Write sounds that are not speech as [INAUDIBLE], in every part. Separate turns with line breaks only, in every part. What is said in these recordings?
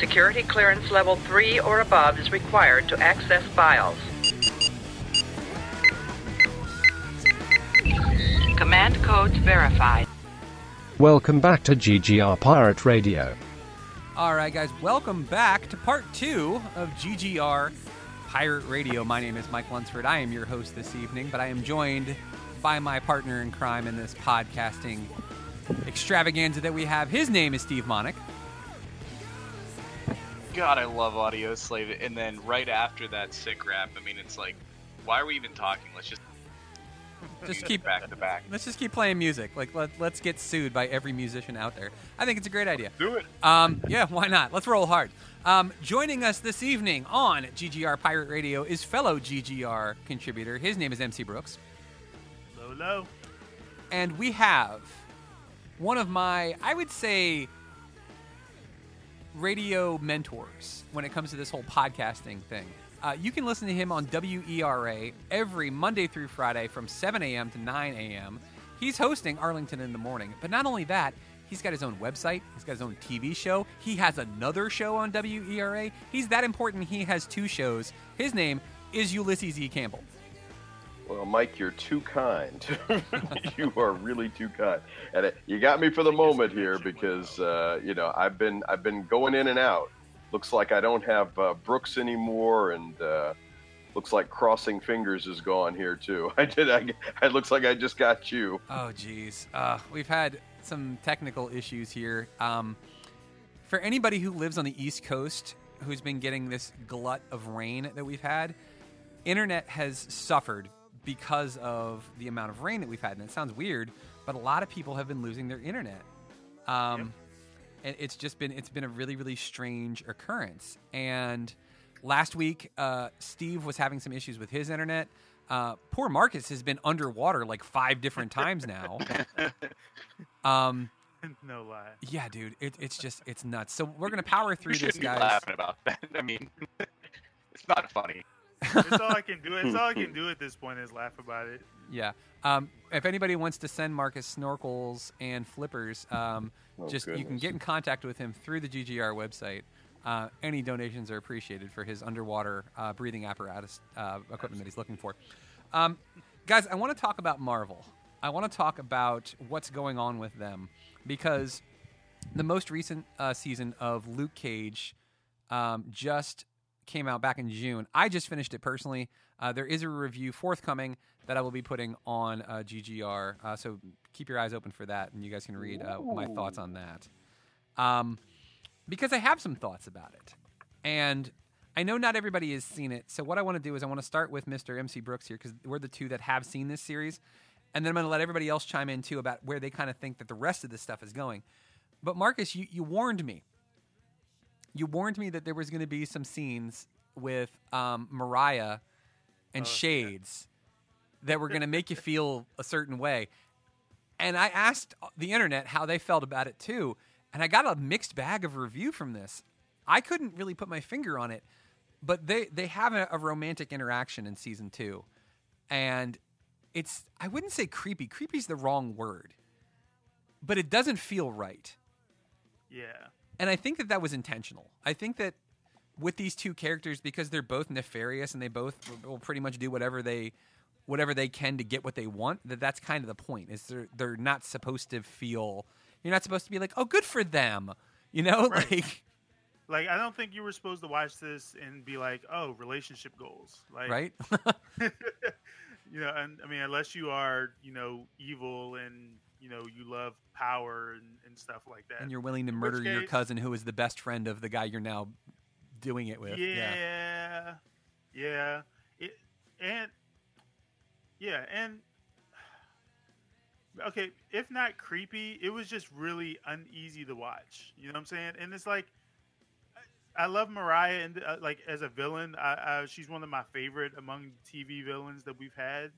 Security clearance level 3 or above is required to access files. Command codes verified.
Welcome back to GGR Pirate Radio.
All right, guys, welcome back to part two of GGR Pirate Radio. My name is Mike Lunsford. I am your host this evening, but I am joined by my partner in crime in this podcasting extravaganza that we have. His name is Steve Monick.
God, I love Audioslave. And then right after that sick rap, I mean, it's like, why are we even talking? Let's just [LAUGHS]
Just keep
back to back.
Let's just keep playing music. Like let, let's get sued by every musician out there. I think it's a great idea.
Do it.
Um, yeah, why not? Let's roll hard. Um, joining us this evening on GGR Pirate Radio is fellow GGR contributor. His name is MC Brooks.
Low, low.
And we have one of my, I would say, radio mentors when it comes to this whole podcasting thing. Uh, you can listen to him on WERA every Monday through Friday from 7 a.m. to 9 a.m. He's hosting Arlington in the Morning. But not only that, he's got his own website, he's got his own TV show, he has another show on WERA. He's that important, he has two shows. His name is Ulysses E. Campbell.
Well, Mike, you're too kind. [LAUGHS] you are really too kind, and it, you got me for the moment here because uh, you know I've been I've been going in and out. Looks like I don't have uh, Brooks anymore, and uh, looks like crossing fingers is gone here too. [LAUGHS] I did. I, it looks like I just got you.
Oh, geez. Uh, we've had some technical issues here. Um, for anybody who lives on the East Coast who's been getting this glut of rain that we've had, internet has suffered because of the amount of rain that we've had. And it sounds weird, but a lot of people have been losing their internet. Um, And it's just been it's been a really really strange occurrence. And last week, uh, Steve was having some issues with his internet. Uh, poor Marcus has been underwater like five different times now. [LAUGHS] Um,
no lie.
yeah, dude, it, it's just it's nuts. So we're gonna power through this, guys.
laughing about that. [LAUGHS] I mean, [LAUGHS] it's not funny.
It's all I can do. It's all I can [LAUGHS] do at this point is laugh about it.
Yeah. Um, if anybody wants to send Marcus snorkels and flippers, um,
Oh,
just you can get in contact with him through the GGR website. Uh, any donations are appreciated for his underwater uh, breathing apparatus uh, equipment that he's looking for. Um, guys, I want to talk about Marvel. I want to talk about what's going on with them because the most recent uh, season of Luke Cage um, just came out back in June. I just finished it personally. Uh, there is a review forthcoming that I will be putting on uh, GGR, uh, so keep your eyes open for that, and you guys can read uh, my thoughts on that. Um, because I have some thoughts about it, and I know not everybody has seen it. So what I want to do is I want to start with Mr. MC Brooks here because we're the two that have seen this series, and then I'm going to let everybody else chime in too about where they kind of think that the rest of this stuff is going. But Marcus, you, you warned me you warned me that there was going to be some scenes with um, Mariah and Shades that were going to make you [LAUGHS] feel a certain way. And I asked the internet how they felt about it too, and I got a mixed bag of review from this. I couldn't really put my finger on it, but they they have a, a romantic interaction in season two, and it's I wouldn't say creepy. Creepy's the wrong word, but it doesn't feel right
Yeah.
And I think that that was intentional. I think that with these two characters, because they're both nefarious and they both will pretty much do whatever they whatever they can to get what they want, that that's kind of the point. Is they're they're not supposed to feel. You're not supposed to be like, oh, good for them. You know, [LAUGHS]
Right.
like
Like I don't think you were supposed to watch this and be like, "Oh, relationship goals." Like,
right? [LAUGHS]
you know, and I mean, unless you are, you know, evil and you know you love power and, and stuff like that.
and you're willing to murder
which
your cousin, who is the best friend of the guy you're now doing it with.
yeah, yeah, It, and yeah, and [SIGHS] okay, if not creepy, it was just really uneasy to watch. You know what I'm saying? And it's like. I love Mariah and uh, like as a villain. I, I, she's one of my favorite among TV villains that we've had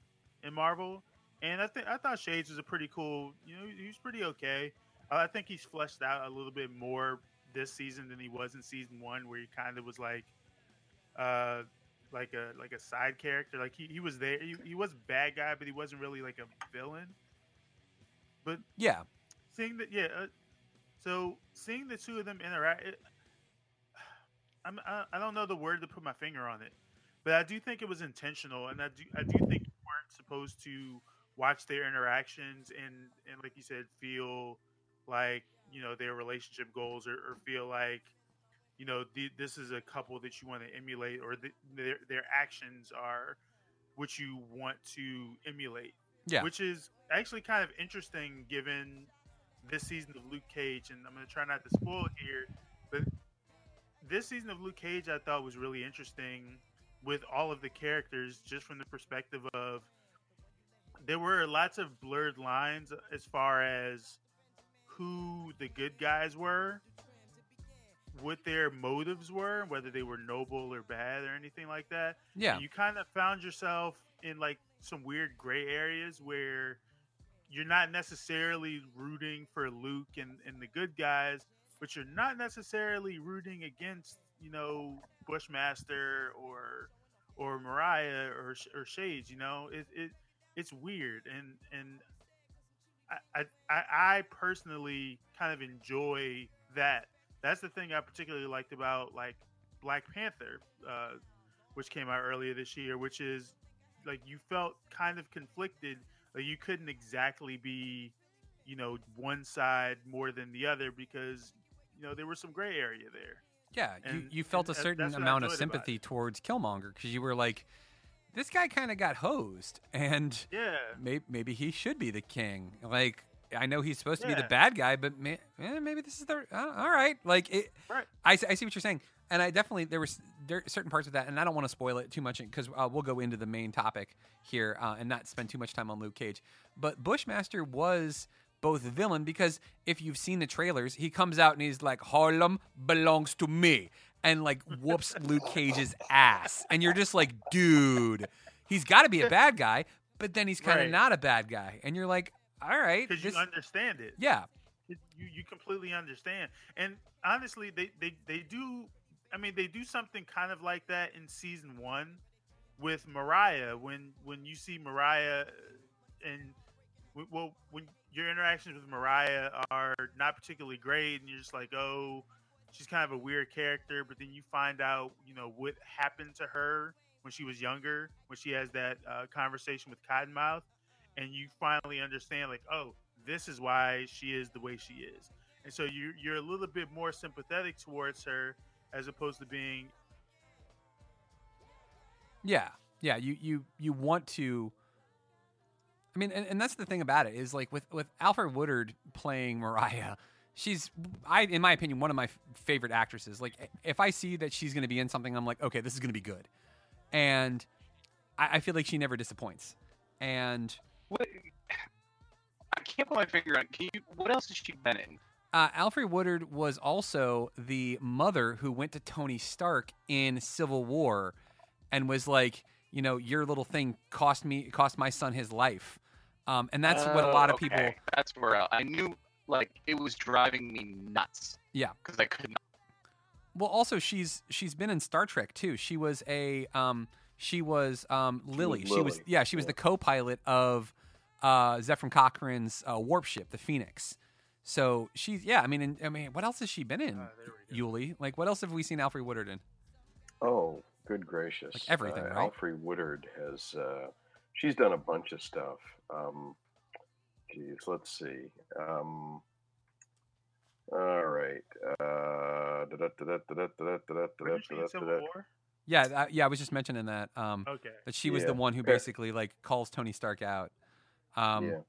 in Marvel. And I think I thought Shades was a pretty cool. You know, he was pretty okay. Uh, I think he's fleshed out a little bit more this season than he was in season one, where he kind of was like, uh, like a like a side character. Like he, he was there. He, he was a bad guy, but he wasn't really like a villain. But
Yeah.
seeing that, yeah. Uh, so seeing the two of them interact, it, [SIGHS] I'm, I, I don't know the word to put my finger on it, but I do think it was intentional, and I do I do think you weren't supposed to watch their interactions and and like you said, feel like you know their relationship goals or, or feel like you know the, this is a couple that you want to emulate or the, their their actions are what you want to emulate.
Yeah.
Which is actually kind of interesting given this season of Luke Cage, and I'm going to try not to spoil it here, but this season of Luke Cage I thought was really interesting with all of the characters, just from the perspective of there were lots of blurred lines as far as who the good guys were, what their motives were, whether they were noble or bad or anything like that.
Yeah.
And you kind of found yourself in like some weird gray areas where you're not necessarily rooting for Luke and, and the good guys, but you're not necessarily rooting against, you know, Bushmaster or or Mariah or or Shades. You know, it, it it's weird, and and I, I I personally kind of enjoy that. That's the thing I particularly liked about like Black Panther, uh, which came out earlier this year, which is like you felt kind of conflicted. Like you couldn't exactly be, you know, one side more than the other because you know there was some gray area there.
Yeah, you,
And-
you felt a certain
that's what I
amount of sympathy towards Killmonger because you were like, this guy kind of got hosed, and
Yeah,
maybe, maybe he should be the king. Like, I know he's supposed to be the bad guy, but may, eh, maybe this is the uh, all right. Like, it,
right.
I, I see what you're saying, and I definitely there was there certain parts of that, and I don't want to spoil it too much because uh, we'll go into the main topic here uh, and not spend too much time on Luke Cage. But Bushmaster was both villain because if you've seen the trailers, he comes out and he's like Harlem belongs to me, and like whoops Luke Cage's ass, and you're just like, dude, he's got to be a bad guy, but then he's kind of
Right.
not a bad guy, and you're like, all right,
because you understand it.
yeah,
It- you you completely understand. And honestly, they, they they do. I mean, they do something kind of like that in season one with Mariah. When when you see Mariah, uh, and well, when your interactions with Mariah are not particularly great, and you're just like, oh, she's kind of a weird character. But then you find out, you know, what happened to her when she was younger, when she has that uh, conversation with Cottonmouth, and you finally understand, like, oh, this is why she is the way she is. And so you you're a little bit more sympathetic towards her as opposed to being
Yeah, yeah. You you you want to. I mean, and, and that's the thing about it is like with with Alfre Woodard playing Mariah, she's I in my opinion one of my f- favorite actresses. Like if I see that she's going to be in something, I'm like, okay, this is going to be good, and I, I feel like she never disappoints. And
What? I can't put my finger on. Can you? What else has she been in?
uh, Alfre Woodard was also the mother who went to Tony Stark in Civil War, and was like, you know, your little thing cost me cost my son his life. Um, and that's what a lot of
Oh,
people.
That's where I knew. Like it was driving me nuts.
Yeah.
Because I could not.
Well, also she's she's been in Star Trek too. She was a um she was um Lily. She was
Lily,
yeah she was
yeah.
the co-pilot of uh Zefram Cochrane's uh, warp ship, the Phoenix. So she's yeah. I mean, and, I mean, what else has she been in?
There we go.
Yuli, like what else have we seen Alfre Woodard in?
Oh, good gracious!
Like everything,
uh,
right?
Alfre Woodard has. Uh, she's done a bunch of stuff. Um, geez, let's see. Um, all right.
Were you saying
Yeah, uh, yeah. I was just mentioning that um
Okay.
that she was
Yeah.
the one who basically like calls Tony Stark out. Um,
yeah.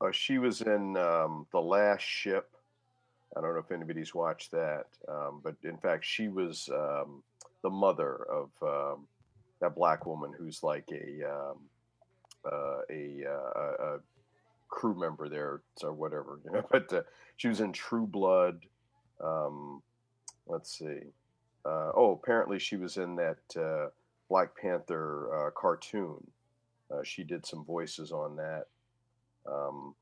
Uh, she was in um, the Last Ship. I don't know if anybody's watched that, um, but in fact, she was um, the mother of um, that black woman who's like a um, uh, a, uh, a a crew member there or whatever. [LAUGHS] You know? But uh, she was in True Blood. Um, let's see. Uh, oh, apparently she was in that uh, Black Panther uh, cartoon. Uh, she did some voices on that. Um,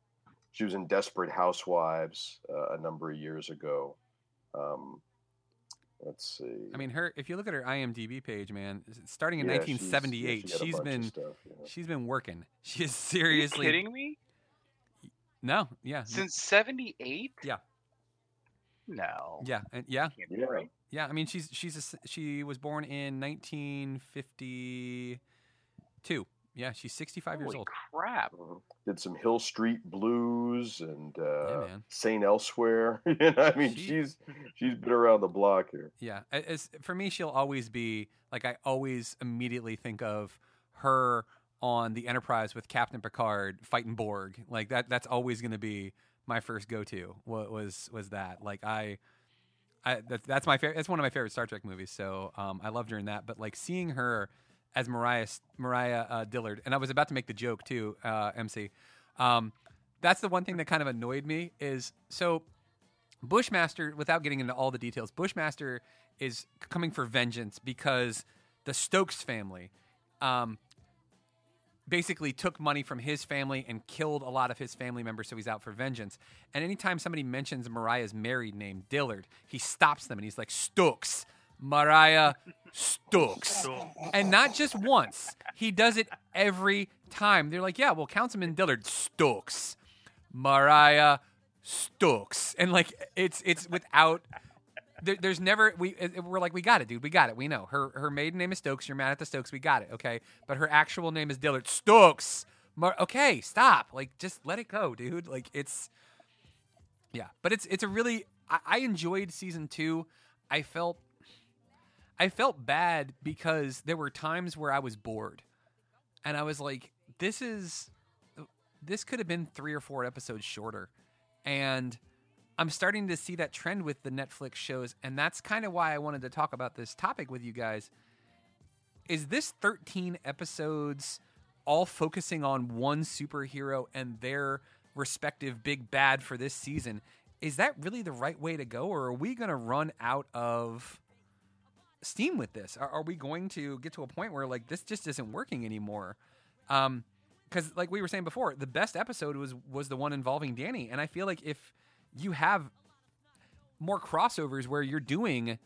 she was in Desperate Housewives uh, a number of years ago. Um, let's see.
I mean, her. If you look at her IMDb page, man, starting in
Yeah, she's- yeah,
1978,
she got a
she's
bunch of
been
stuff, yeah.
she's been working. [LAUGHS] She is
Are you
seriously
kidding me?
No, yeah,
Since '78.
Yeah.
No.
Yeah, and yeah,
Yeah.
right.
yeah. I mean, she's she's a s she was born in 1952. Yeah, she's 65 years old.
crap.
Did some Hill Street Blues and uh,
man.
Saint Elsewhere. [LAUGHS] you know, I mean,
She-
she's she's been around the block here.
Yeah, as for me, she'll always be like I always immediately think of her on the Enterprise with Captain Picard fighting Borg. Like that. That's always going to be my first go to. What was was that? Like I. I, that, that's my favorite. It's one of my favorite Star Trek movies. So um, I loved her in that. But like seeing her as Mariah Mariah uh, Dillard, and I was about to make the joke too, uh, MC. Um, that's the one thing that kind of annoyed me is so Bushmaster, without getting into all the details, Bushmaster is coming for vengeance because the Stokes family um, basically took money from his family and killed a lot of his family members, so he's out for vengeance. And anytime somebody mentions Mariah's married name, Dillard, he stops them and he's like, Stokes. Mariah Stokes. And not just once. He does it every time. They're like, yeah, well, Councilman Dillard Stokes. Mariah Stokes. And like it's it's without there, there's never we we're like we got it, dude. We got it. We know her her maiden name is Stokes. You're mad at the Stokes. We got it. Okay, but her actual name is Dillard Stokes. Mar- okay, stop. Like just let it go, dude. Like it's yeah, but it's it's a really I, I enjoyed season two. I felt I felt bad because there were times where I was bored, and I was like, this is this could have been three or four episodes shorter, and I'm starting to see that trend with the Netflix shows, and that's kind of why I wanted to talk about this topic with you guys. Is this 13 episodes all focusing on one superhero and their respective big bad for this season? Is that really the right way to go, or are we going to run out of steam with this? Are, are we going to get to a point where like this just isn't working anymore? Um, because like we were saying before, the best episode was was the one involving Danny, and I feel like if you have more crossovers where you're doing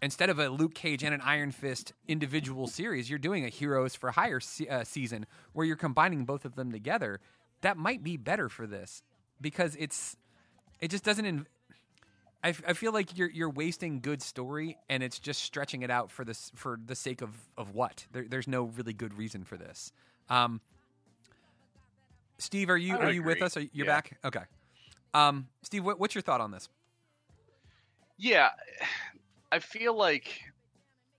instead of a Luke Cage and an Iron Fist individual series, you're doing a Heroes for Hire se- uh, season where you're combining both of them together. That might be better for this because it's it just doesn't. In- I, f- I feel like you're you're wasting good story and it's just stretching it out for this for the sake of of what? There, there's no really good reason for this. Um, Steve, are you are you with us? Are you you're
Yeah.
back? Okay. Um, Steve, what, what's your thought on this?
Yeah, I feel like,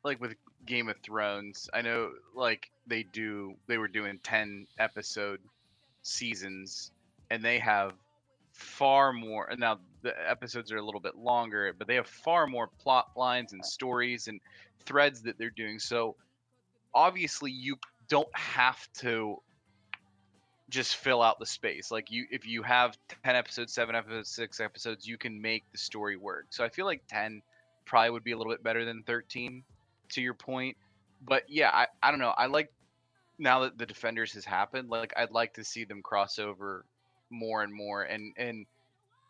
like with Game of Thrones, I know like they do, they were doing ten episode seasons, and they have far more. Now the episodes are a little bit longer, but they have far more plot lines and stories and threads that they're doing. So obviously, you don't have to just fill out the space. Like you, if you have ten episodes, seven episodes, six episodes, you can make the story work. So I feel like ten probably would be a little bit better than thirteen. To your point, but yeah, I, I don't know. I like now that the defenders has happened. Like I'd like to see them cross over more and more and and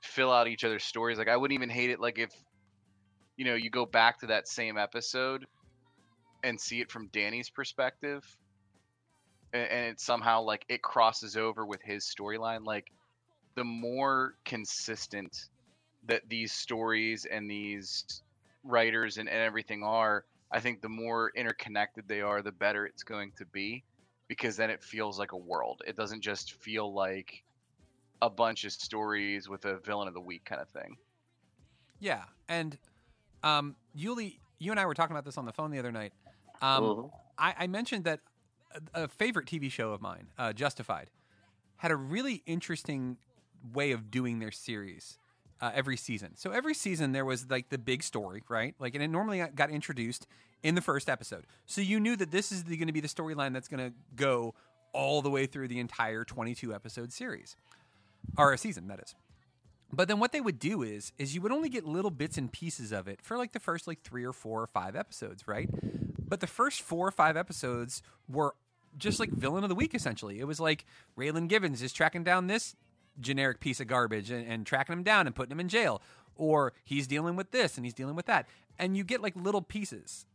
fill out each other's stories. Like I wouldn't even hate it. Like if you know you go back to that same episode and see it from Danny's perspective and, and it somehow like it crosses over with his storyline like the more consistent that these stories and these writers and, and everything are i think the more interconnected they are the better it's going to be because then it feels like a world it doesn't just feel like a bunch of stories with a villain of the week kind of thing
Yeah, and um, Yuli, you and I were talking about this on the phone the other night. Um,
Mhm.
I, I mentioned that a, favorite TV show of mine, uh, Justified, had a really interesting way of doing their series uh, every season. So every season there was like the big story, right? Like, and it normally got- got introduced in the first episode. So you knew that this is going to be the storyline that's going to go all the way through the entire 22 episode series, or a season, that is. But then what they would do is is you would only get little bits and pieces of it for like the first like 3 or 4 or 5 episodes, right? But the first 4 or 5 episodes were just like villain of the week essentially. It was like Raylan Givens is tracking down this generic piece of garbage and, and tracking him down and putting him in jail or he's dealing with this and he's dealing with that. And you get like little pieces.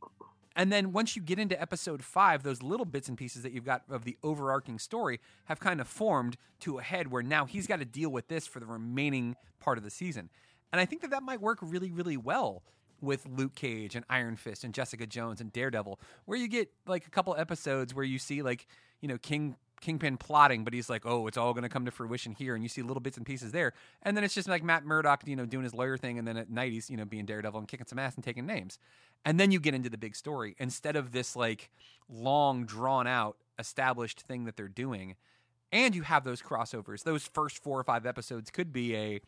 And then once you get into episode five, those little bits and pieces that you've got of the overarching story have kind of formed to a head where now he's got to deal with this for the remaining part of the season. And I think that that might work really, really well with Luke Cage and Iron Fist and Jessica Jones and Daredevil, where you get like a couple episodes where you see like you know King Kingpin plotting, but he's like, oh, it's all going to come to fruition here, and you see little bits and pieces there, and then it's just like Matt Murdock, you know, doing his lawyer thing, and then at night he's you know being Daredevil and kicking some ass and taking names, and then you get into the big story instead of this like long drawn out established thing that they're doing, and you have those crossovers. Those first four or five episodes could be a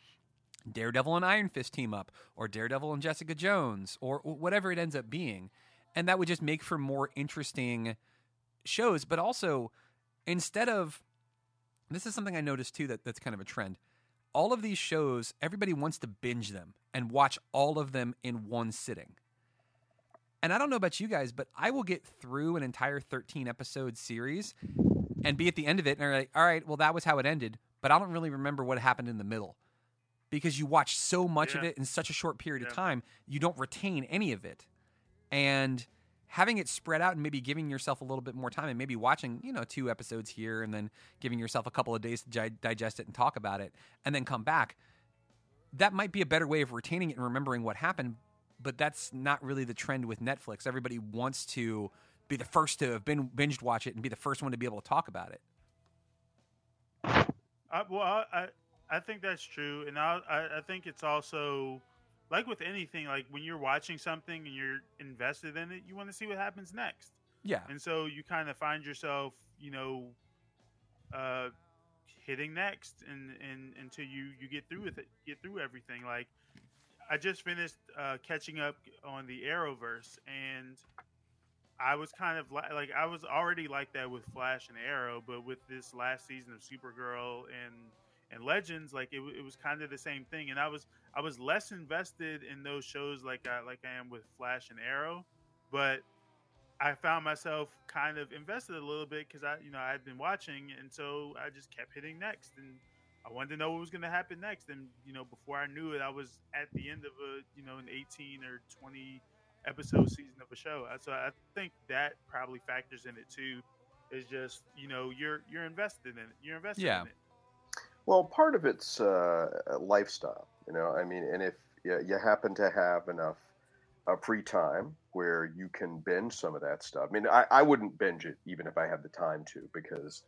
Daredevil and Iron Fist team up, or Daredevil and Jessica Jones, or whatever it ends up being, and that would just make for more interesting shows, but also instead of this is something I noticed too that, that's kind of a trend. All of these shows, everybody wants to binge them and watch all of them in one sitting. And I don't know about you guys, but I will get through an entire 13 episode series and be at the end of it and are like, all right, well, that was how it ended, but I don't really remember what happened in the middle because you watch so much
Yeah.
of it in such a short period of time, you don't retain any of it. And having it spread out and maybe giving yourself a little bit more time and maybe watching, you know, two episodes here and then giving yourself a couple of days to gi- digest it and talk about it and then come back. That might be a better way of retaining it and remembering what happened, but that's not really the trend with Netflix. Everybody wants to be the first to have been binged watch it and be the first one to be able to talk about it.
I, well, I, I think that's true, and I, I think it's also like with anything, like when you're watching something and you're invested in it, you want to see what happens next,
Yeah.
and so you kind of find yourself, you know, uh, hitting next, and and until you you get through with it, get through everything. Like I just finished uh, catching up on the Arrowverse, and I was kind of li- like I was already like that with Flash and Arrow, but with this last season of Supergirl and and Legends, like it, it was kind of the same thing. And I was I was less invested in those shows like I like I am with Flash and Arrow, but I found myself kind of invested a little bit because I you know I had been watching, and so I just kept hitting next, and I wanted to know what was going to happen next. And you know before I knew it, I was at the end of a you know an 18 or 20 episode season of a show. So I think that probably factors in it too. Is just you know you're you're invested in it. You're invested
Yeah.
in it.
Well, part of it's uh, lifestyle, you know. I mean, and if you, happen to have enough uh, free time where you can binge some of that stuff, I mean, I, I wouldn't binge it even if I had the time to, because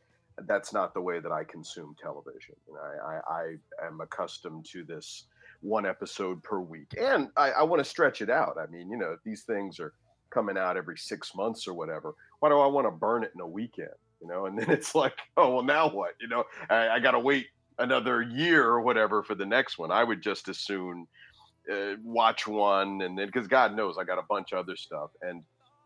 that's not the way that I consume television. I, I, I am accustomed to this one episode per week, and I, I want to stretch it out. I mean, you know, these things are coming out every six months or whatever. Why do I want to burn it in a weekend? You know, and then it's like, oh well, now what? You know, I, I got to wait another year or whatever for the next one. I would just as soon uh, watch one and then because God knows I got a bunch of other stuff and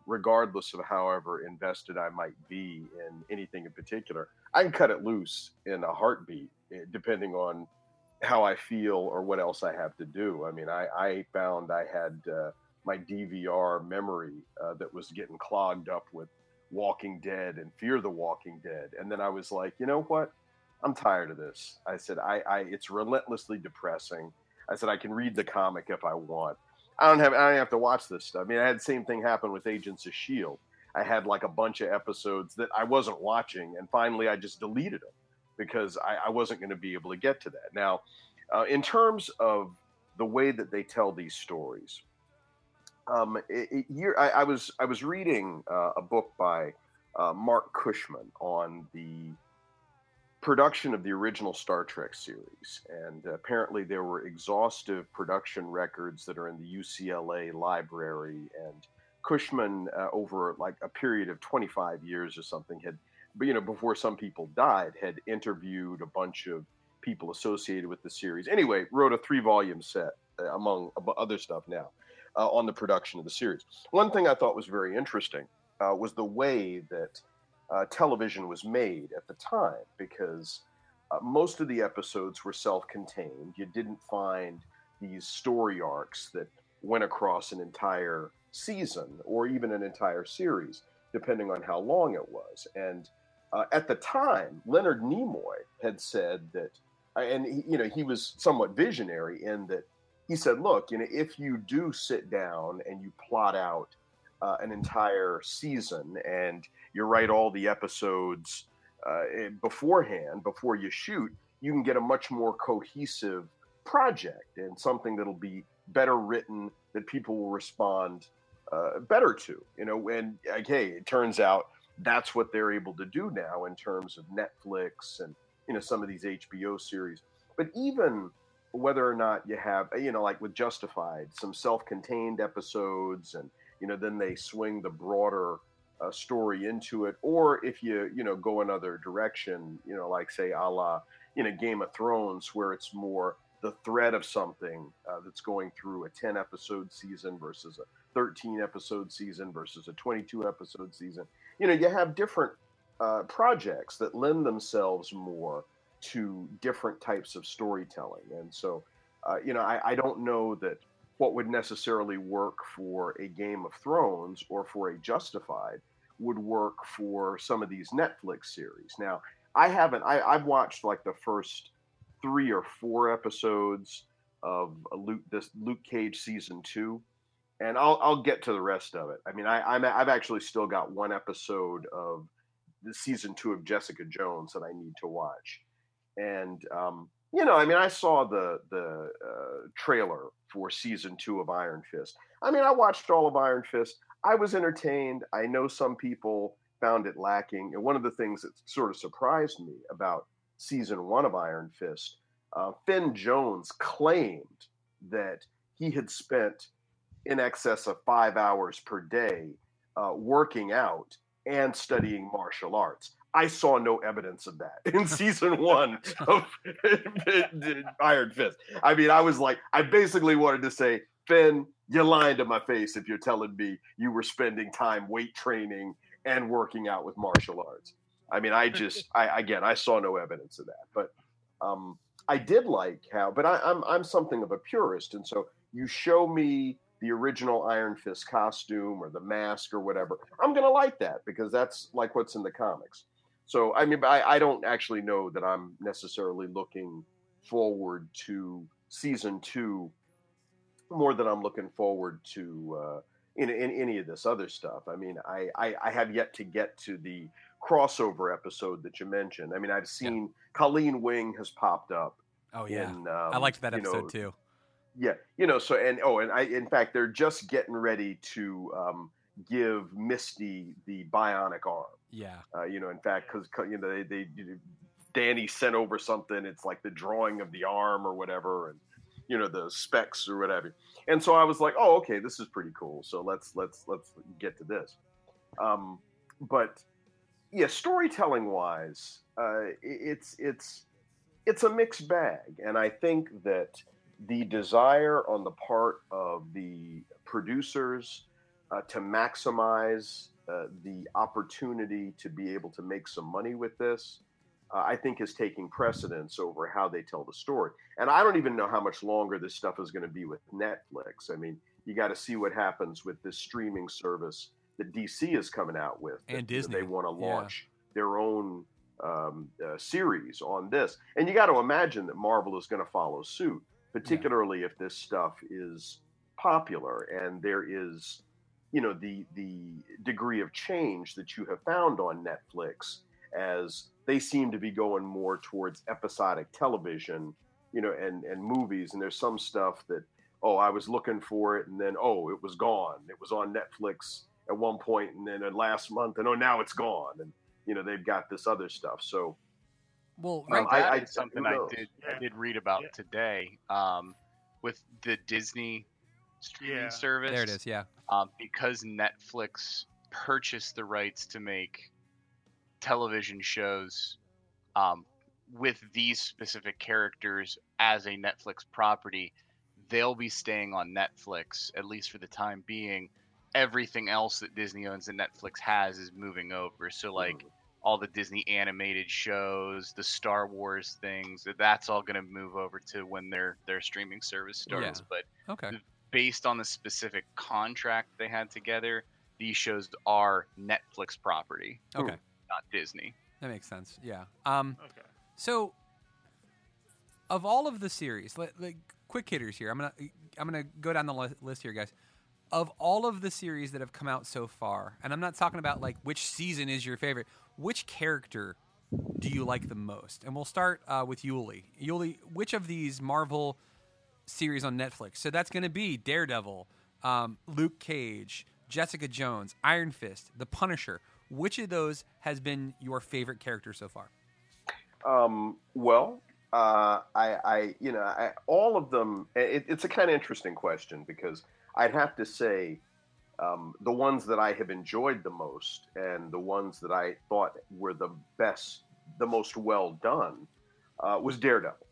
regardless of however invested I might be in anything in particular, I can cut it loose in a heartbeat eh, depending on how I feel or what else I have to do. I mean, I, I found I had uh, my DVR memory uh, that was getting clogged up with Walking Dead and Fear the Walking Dead, and then I was like, you know what? I'm tired of this. I said, I, I it's relentlessly depressing. I said, I can read the comic if I want. I don't have I don't have to watch this stuff. I mean, I had the same thing happen with Agents of Shield. I had like a bunch of episodes that I wasn't watching, and finally I just deleted them because I, I wasn't going to be able to get to that. Now, uh, in terms of the way that they tell these stories, um, it, it, year, I, I was I was reading uh, a book by uh, Marc Cushman on the production of the original Star Trek series, and apparently there were exhaustive production records that are in the UCLA library. And Cushman, uh, over like a period of 25 years or something, had, you know, before some people died, had interviewed a bunch of people associated with the series. Anyway, wrote a three-volume set, uh, among other stuff now, uh, on the production of the series. One thing I thought was very interesting uh, was the way that uh, television was made at the time because uh, most of the episodes were self-contained. You didn't find these story arcs that went across an entire season or even an entire series, depending on how long it was. And uh, at the time, Leonard Nimoy had said that, uh, and he, you know he was somewhat visionary in that he said, "Look, you know, if you do sit down and you plot out uh, an entire season and you write all the episodes uh, beforehand before you shoot, you can get a much more cohesive project and something that'll be better written that people will respond uh, better to. You know, and hey, it turns out that's what they're able to do now in terms of Netflix and you know some of these HBO series. But even whether or not you have you know like with Justified, some self-contained episodes, and you know then they swing the broader uh, story into it, or if you you know go another direction, you know like say a la you know Game of Thrones, where it's more the thread of something uh, that's going through a 10 episode season versus a 13 episode season versus a 22 episode season. You know, you have different uh, projects that lend themselves more to different types of storytelling. And so, uh, you know, I, I don't know that what would necessarily work for a Game of Thrones or for a Justified would work for some of these Netflix series. Now, I haven't, I, I've watched like the first three or four episodes of Luke this Luke Cage season two, and I'll I'll get to the rest of it. I mean, I I'm, I've actually still got one episode of the season two of Jessica Jones that I need to watch, and um, you know, I mean, I saw the the uh, trailer for season two of Iron Fist. I mean, I watched all of Iron Fist. I was entertained. I know some people found it lacking, and one of the things that sort of surprised me about season one of Iron Fist, uh, Finn Jones claimed that he had spent in excess of five hours per day uh, working out and studying martial arts. I saw no evidence of that in [LAUGHS] season one of [LAUGHS] Iron Fist. I mean, I was like, I basically wanted to say, Finn, you're lying to my face if you're telling me you were spending time weight training and working out with martial arts. I mean, I just, I again, I saw no evidence of that, but um, I did like how. But I, I'm I'm something of a purist, and so you show me the original Iron Fist costume or the mask or whatever, I'm gonna like that because that's like what's in the comics. So I mean, I, I don't actually know that I'm necessarily looking forward to season two more than I'm looking forward to uh, in, in any of this other stuff. I mean, I, I, I have yet to get to the crossover episode that you mentioned. I mean, I've seen yeah. Colleen Wing has popped up.
Oh yeah, in, um, I liked that episode know, too.
Yeah, you know, so and oh, and I in fact they're just getting ready to um, give Misty the bionic arm.
Yeah,
uh, you know, in fact, because you know they, they Danny sent over something. It's like the drawing of the arm or whatever, and you know the specs or whatever. And so I was like, oh, okay, this is pretty cool. So let's let's let's get to this. Um, but yeah, storytelling wise, uh, it's it's it's a mixed bag, and I think that the desire on the part of the producers uh, to maximize uh, the opportunity to be able to make some money with this, uh, I think is taking precedence over how they tell the story. And I don't even know how much longer this stuff is going to be with Netflix. I mean, you got to see what happens with this streaming service that DC is coming out with.
And
that,
Disney.
they want to launch yeah. their own um, uh, series on this. And you got to imagine that Marvel is going to follow suit, particularly yeah. if this stuff is popular and there is, you know, the the degree of change that you have found on Netflix as they seem to be going more towards episodic television, you know, and and movies. And there's some stuff that oh, I was looking for it, and then oh, it was gone. It was on Netflix at one point, and then last month, and oh, now it's gone, and you know they've got this other stuff. So,
well, right,
um, I, I, something I did I did read about yeah. today um, with the Disney streaming yeah. service.
There it is, yeah.
Um, because Netflix purchased the rights to make television shows um, with these specific characters as a Netflix property, they'll be staying on Netflix at least for the time being everything else that Disney owns and Netflix has is moving over. So like mm-hmm. all the Disney animated shows, the Star Wars things, that's all going to move over to when their their streaming service starts.
Yeah.
But
okay.
Based on the specific contract they had together, these shows are Netflix property.
Okay.
Not Disney.
That makes sense. Yeah. Um
Okay.
so of all of the series, like, like quick hitters here. I'm going to I'm going to go down the list here, guys of all of the series that have come out so far, and I'm not talking about like which season is your favorite, which character do you like the most? And we'll start uh, with Yuli. Yuli, which of these Marvel series on Netflix. So that's going to be Daredevil, um, Luke Cage, Jessica Jones, Iron Fist, The Punisher. Which of those has been your favorite character so far?
Um, well, uh, I, I, you know, I, all of them. It, it's a kind of interesting question because I'd have to say um, the ones that I have enjoyed the most and the ones that I thought were the best, the most well done, uh, was Daredevil.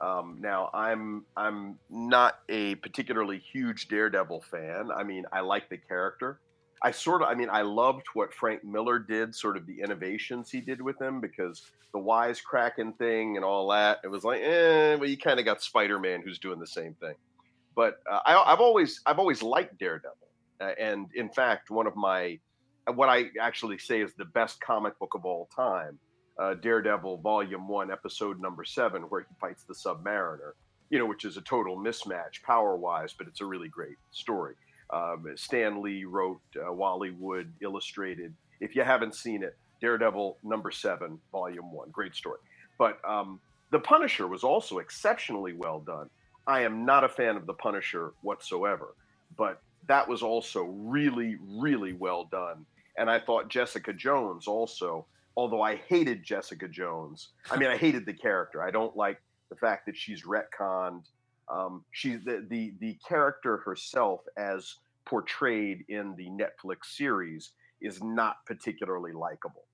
Um, now I'm I'm not a particularly huge Daredevil fan. I mean, I like the character. I sort of, I mean, I loved what Frank Miller did, sort of the innovations he did with him, because the wisecracking thing and all that, it was like, eh, well, you kind of got Spider Man who's doing the same thing. But uh, I, have always, I've always liked Daredevil, uh, and in fact, one of my, what I actually say is the best comic book of all time, uh, Daredevil Volume One, Episode Number Seven, where he fights the Submariner. You know, which is a total mismatch power wise, but it's a really great story. Um, Stan Lee wrote, uh, Wally Wood illustrated. If you haven't seen it, Daredevil number seven, volume one, great story. But um, The Punisher was also exceptionally well done. I am not a fan of The Punisher whatsoever, but that was also really, really well done. And I thought Jessica Jones also, although I hated Jessica Jones, I mean, I hated the character. I don't like the fact that she's retconned um, she's the, the the character herself, as portrayed in the Netflix series, is not particularly likable,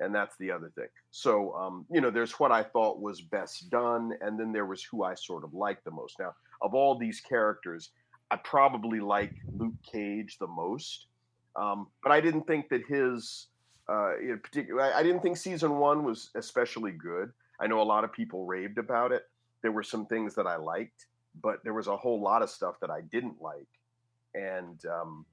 and that's the other thing. So um, you know, there's what I thought was best done, and then there was who I sort of liked the most. Now, of all these characters, I probably like Luke Cage the most, um, but I didn't think that his uh, in particular, I didn't think season one was especially good. I know a lot of people raved about it. There were some things that I liked but there was a whole lot of stuff that I didn't like, and um,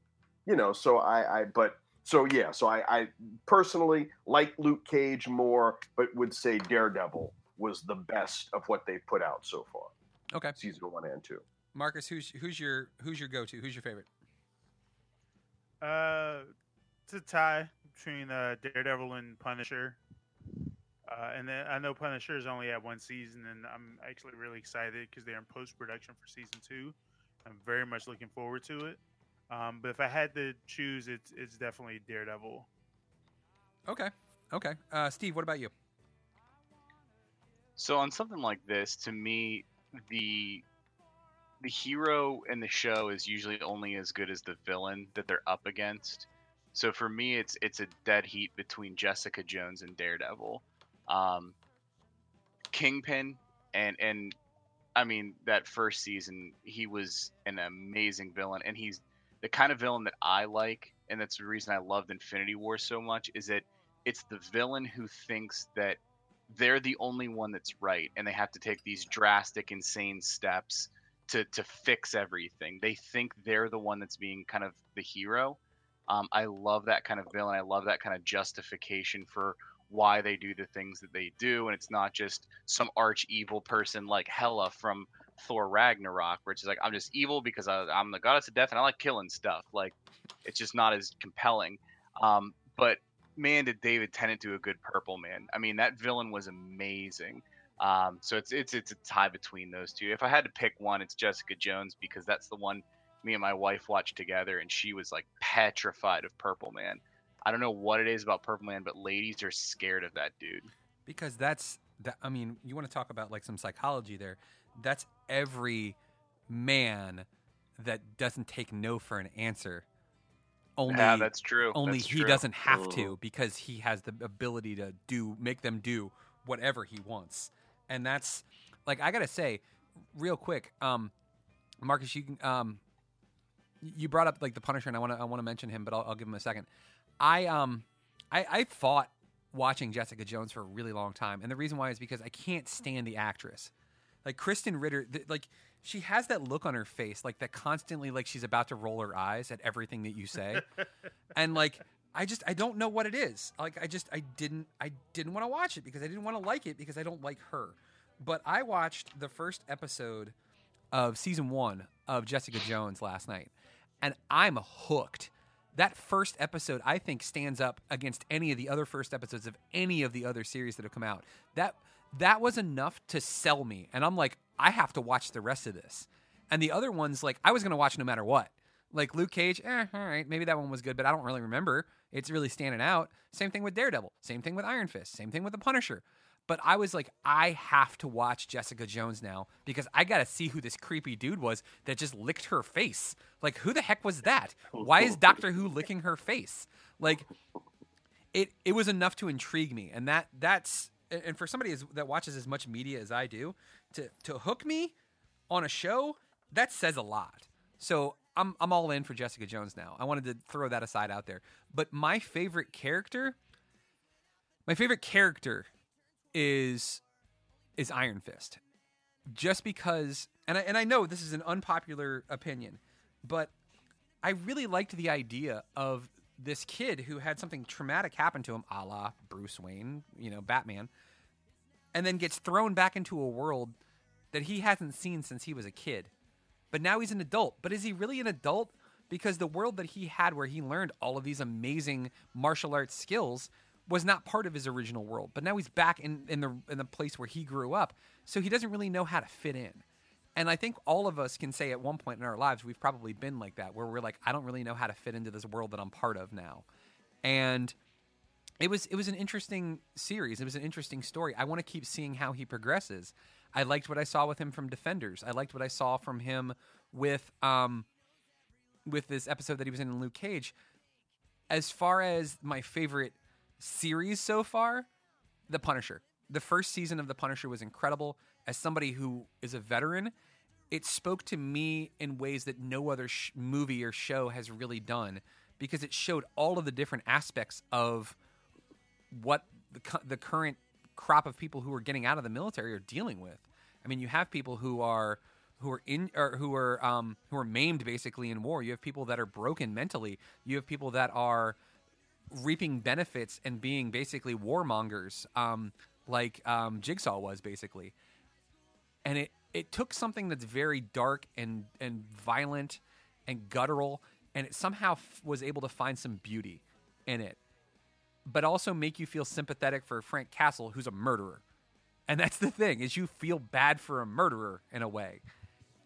you know, so I, I, but so yeah, so I, I personally like Luke Cage more, but would say Daredevil was the best of what they've put out so far.
Okay,
season one and two.
Marcus, who's who's your who's your go to? Who's your favorite?
Uh, to a tie between uh, Daredevil and Punisher. Uh, and then I know Punisher is only at one season, and I'm actually really excited because they're in post production for season two. I'm very much looking forward to it. Um, but if I had to choose, it's it's definitely Daredevil.
Okay, okay. Uh, Steve, what about you?
So on something like this, to me, the the hero in the show is usually only as good as the villain that they're up against. So for me, it's it's a dead heat between Jessica Jones and Daredevil. Um, Kingpin and and I mean that first season he was an amazing villain and he's the kind of villain that I like and that's the reason I loved Infinity War so much is that it's the villain who thinks that they're the only one that's right and they have to take these drastic insane steps to to fix everything. They think they're the one that's being kind of the hero. Um, I love that kind of villain. I love that kind of justification for why they do the things that they do, and it's not just some arch evil person like Hela from Thor Ragnarok, where it's like I'm just evil because I, am the goddess of death and I like killing stuff. Like it's just not as compelling. Um, but man, did David Tennant do a good Purple Man? I mean, that villain was amazing. Um, so it's it's it's a tie between those two. If I had to pick one, it's Jessica Jones because that's the one me and my wife watched together, and she was like petrified of Purple Man. I don't know what it is about Purple Man, but ladies are scared of that dude.
Because that's that. I mean, you want to talk about like some psychology there. That's every man that doesn't take no for an answer. Only,
yeah, that's true.
Only
that's
he
true.
doesn't have to because he has the ability to do make them do whatever he wants, and that's like I gotta say, real quick, um, Marcus, you can, um, you brought up like the Punisher, and I want to I want to mention him, but I'll, I'll give him a second. I um I, I fought watching Jessica Jones for a really long time, and the reason why is because I can't stand the actress. Like Krysten Ritter, th- like she has that look on her face, like that constantly, like she's about to roll her eyes at everything that you say, [LAUGHS] and like I just I don't know what it is. Like I just I didn't I didn't want to watch it because I didn't want to like it because I don't like her. But I watched the first episode of season one of Jessica Jones last night, and I'm hooked that first episode I think stands up against any of the other first episodes of any of the other series that have come out. That that was enough to sell me, and I'm like, I have to watch the rest of this. and the other ones like I was gonna watch no matter what. Like Luke Cage, eh, all right, maybe that one was good, but I don't really remember. It's really standing out. Same thing with Daredevil. Same thing with Iron Fist. Same thing with the Punisher. But I was like, I have to watch Jessica Jones now because I got to see who this creepy dude was that just licked her face. Like, who the heck was that? Why is Doctor Who licking her face? Like, it it was enough to intrigue me, and that that's and for somebody that watches as much media as I do, to to hook me on a show that says a lot. So I'm I'm all in for Jessica Jones now. I wanted to throw that aside out there, but my favorite character, my favorite character, is is Iron Fist, just because, and I and I know this is an unpopular opinion, but I really liked the idea of this kid who had something traumatic happen to him, a la Bruce Wayne, you know, Batman, and then gets thrown back into a world that he hasn't seen since he was a kid. But now he's an adult. But is he really an adult? Because the world that he had where he learned all of these amazing martial arts skills was not part of his original world. But now he's back in, in the in the place where he grew up. So he doesn't really know how to fit in. And I think all of us can say at one point in our lives we've probably been like that, where we're like, I don't really know how to fit into this world that I'm part of now. And it was it was an interesting series. It was an interesting story. I want to keep seeing how he progresses. I liked what I saw with him from Defenders. I liked what I saw from him with um with this episode that he was in in Luke Cage. As far as my favorite series so far, The Punisher. The first season of The Punisher was incredible. As somebody who is a veteran, it spoke to me in ways that no other sh- movie or show has really done because it showed all of the different aspects of what the, cu- the current crop of people who are getting out of the military are dealing with. I mean, you have people who are who are in or who are um, who are maimed basically in war. You have people that are broken mentally. You have people that are reaping benefits and being basically warmongers, um, like um, Jigsaw was basically. And it it took something that's very dark and and violent and guttural, and it somehow f- was able to find some beauty in it, but also make you feel sympathetic for Frank Castle, who's a murderer. And that's the thing is you feel bad for a murderer in a way,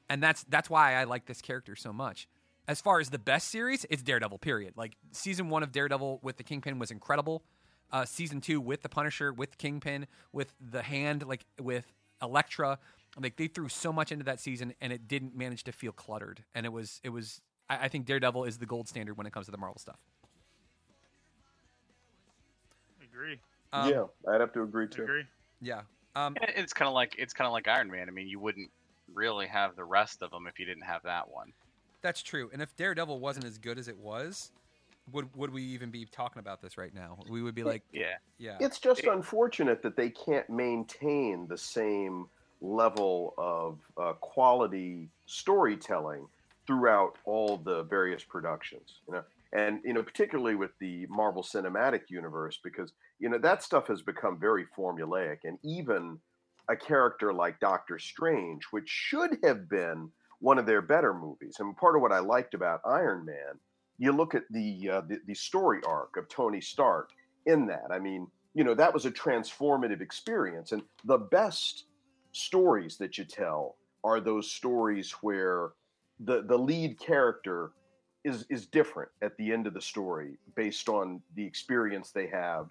and that's that's why I like this character so much. As far as the best series, it's Daredevil. Period. Like season one of Daredevil with the Kingpin was incredible. Uh, season two with the Punisher, with Kingpin, with the Hand, like with Elektra, like they threw so much into that season, and it didn't manage to feel cluttered. And it was it was. I, I think Daredevil is the gold standard when it comes to the Marvel stuff.
Agree.
Um,
yeah, I'd have to agree too.
Agree.
yeah. Um,
It's kind of like it's kind of like Iron Man. I mean, you wouldn't really have the rest of them if you didn't have that one.
That's true. And if Daredevil wasn't as good as it was, would would we even be talking about this right now? We would be like,
Yeah.
yeah,
It's just unfortunate that they can't maintain the same level of uh, quality storytelling throughout all the various productions. You know, and you know, particularly with the Marvel Cinematic Universe, because you know that stuff has become very formulaic, and even a character like Doctor Strange, which should have been one of their better movies, and part of what I liked about Iron Man, you look at the uh, the, the story arc of Tony Stark in that. I mean, you know, that was a transformative experience, and the best stories that you tell are those stories where the the lead character is is different at the end of the story based on the experience they have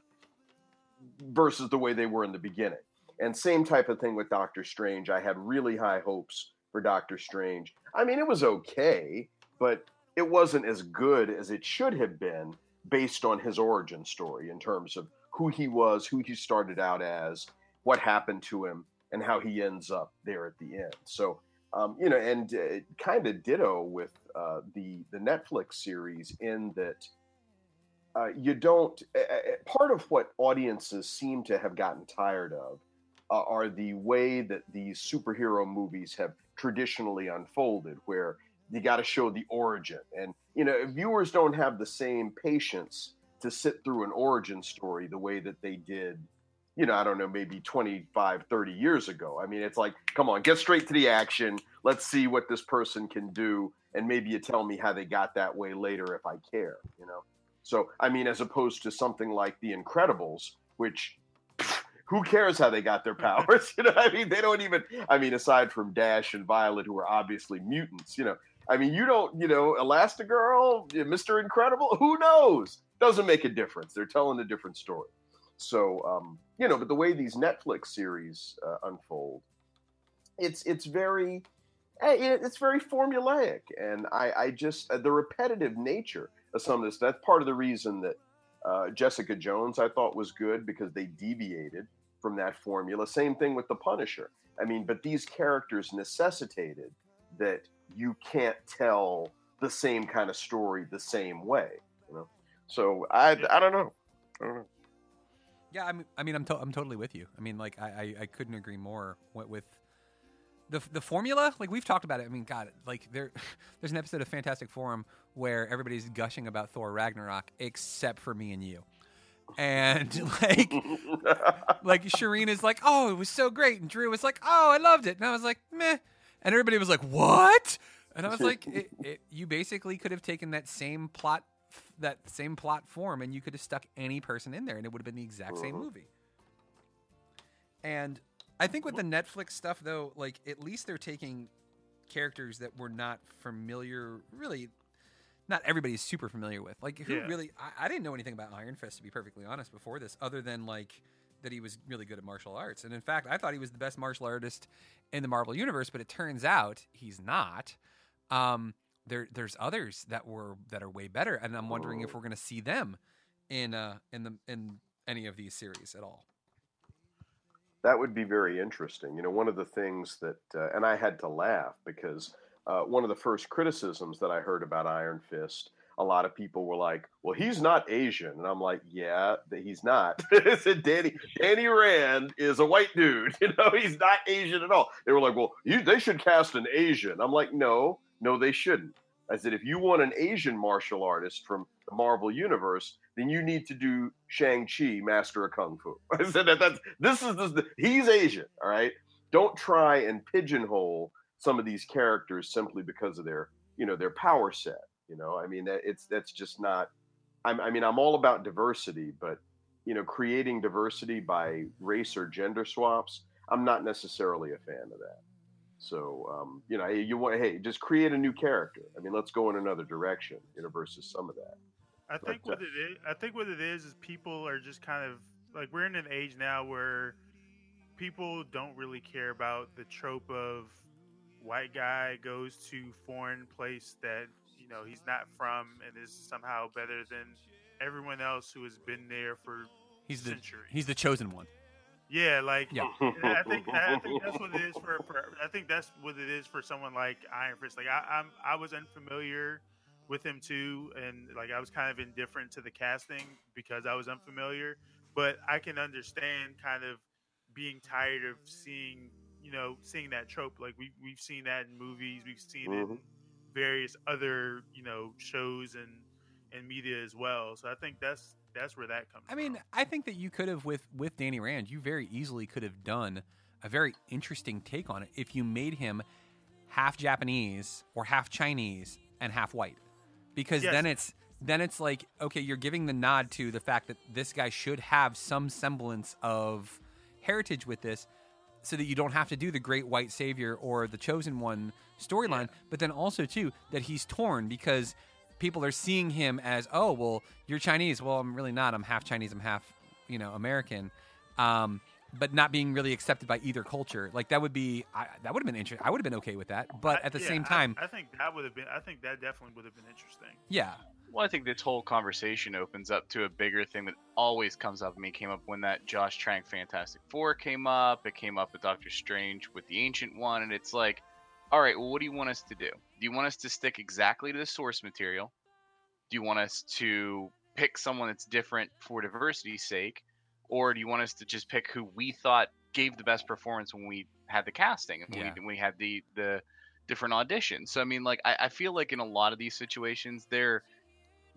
versus the way they were in the beginning. And same type of thing with Doctor Strange. I had really high hopes for Doctor Strange. I mean, it was okay, but it wasn't as good as it should have been based on his origin story in terms of who he was, who he started out as, what happened to him, and how he ends up there at the end. So, um, you know, and uh, kind of ditto with uh, the the Netflix series in that uh, you don't. Part of what audiences seem to have gotten tired of uh, are the way that these superhero movies have traditionally unfolded, where you got to show the origin, and you know, viewers don't have the same patience to sit through an origin story the way that they did you know, I don't know, maybe 25, 30 years ago. I mean, it's like, come on, get straight to the action. Let's see what this person can do. And maybe you tell me how they got that way later if I care, you know? So, I mean, as opposed to something like The Incredibles, which who cares how they got their [LAUGHS] powers? [LAUGHS] You know, I mean, they don't even. I mean, aside from Dash and Violet, who are obviously mutants, you know. I mean, you don't, you know, Elastigirl, Mister Incredible, who knows? Doesn't make a difference. They're telling a different story. So, um, you know, but the way these Netflix series uh, unfold, it's it's very, eh, it's very formulaic, and I, I just uh, the repetitive nature of some of this. That's part of the reason that uh, Jessica Jones I thought was good because they deviated from that formula. Same thing with the Punisher. I mean, but these characters necessitated that you can't tell the same kind of story the same way. You know, so I I don't know. I don't know.
Yeah, I mean, I mean, I'm to- I'm totally with you. I mean, like, I, I, I couldn't agree more with, with the the formula. Like we've talked about it. I mean, God, like there, [LAUGHS] there's an episode of Fantastic Forum where everybody's gushing about Thor Ragnarok except for me and you, and [LAUGHS] like, [LAUGHS] like Shireen is like, oh, it was so great, and Drew was like, oh, I loved it, and I was like, meh, and everybody was like, what? And I was like, it, [LAUGHS] it, you basically could have taken that same plot that same plot form and you could have stuck any person in there and it would have been the exact same
Mhm.
movie. And I think with the Netflix stuff though, like at least they're taking characters that we're not familiar really not everybody's super familiar with. Like who
Yeah.
really I, I didn't know anything about Iron Fist to be perfectly honest before this, other than like that he was really good at martial arts. And in fact, I thought he was the best martial artist in the Marvel universe, but it turns out he's not. Um, there, there's others that were that are way better, and I'm wondering if
Oh.
we're going to see them in uh in the in any of these series at all.
That would be very interesting. You know, one of the things that, uh, and I had to laugh because uh, one of the first criticisms that I heard about Iron Fist, a lot of people were like, "Well, he's not Asian," and I'm like, "Yeah, he's not." [LAUGHS] "Danny, Danny Rand is a white dude. [LAUGHS] You know, he's not Asian at all." They were like, "Well, you, they should cast an Asian." I'm like, "No, no, they shouldn't." I said, "If you want an Asian martial artist from the Marvel universe, then you need to do Shang Chi, Master of Kung Fu." [LAUGHS] I said that that's this is the he's Asian. All right, don't try and pigeonhole some of these characters simply because of their you know their power set. You know, I mean that it's that's just not. I'm, I mean, I'm all about diversity, but you know, creating diversity by race or gender swaps, I'm not necessarily a fan of that. So, um, you know, hey, you want, hey, just create a new character. I mean, let's go in another direction, you know, versus some of that.
I think
But, uh,
what it is, I think what it is is people are just kind of like we're in an age now where people don't really care about the trope of white guy goes to foreign place that you know he's not from and is somehow better than everyone else who has been there for
He's the
centuries.
he's the chosen one.
yeah, like
Yeah.
I think I think that's what it is for, for. I think that's what it is for someone like Iron Fist. Like I, I'm, I was unfamiliar with him too, and like I was kind of indifferent to the casting because I was unfamiliar. But I can understand kind of being tired of seeing, you know, seeing that trope. Like we we've seen that in movies, we've seen it in
Mhm.
various other, you know, shows and and media as well. So I think that's that's where that comes. From.
I mean,
from.
I think that you could have with with Danny Rand, you very easily could have done a very interesting take on it if you made him half Japanese or half Chinese and half white. Because
Yes.
then it's then it's like okay, you're giving the nod to the fact that this guy should have some semblance of heritage with this so that you don't have to do the great white savior or the chosen one storyline, but then also too that he's torn because people are seeing him as, oh, well, you're Chinese. Well, I'm really not. I'm half Chinese. I'm half, you know, American. Um, but not being really accepted by either culture, like that would be, I, that would have been interesting. I would have been okay with that. But
I-
at the
yeah,
same
I-
time,
I, think that would have been. I think that definitely would have been interesting.
yeah,
Well, I think this whole conversation opens up to a bigger thing that always comes up. I mean, it came up when that Josh Trank Fantastic Four came up. It came up with Doctor Strange with the Ancient One, and it's like, all right, well, what do you want us to do? Do you want us to stick exactly to the source material? Do you want us to pick someone that's different for diversity's sake, or do you want us to just pick who we thought gave the best performance when we had the casting and when,
Yeah.
we, we had the the different auditions? So I mean, like, I, I feel like in a lot of these situations, they're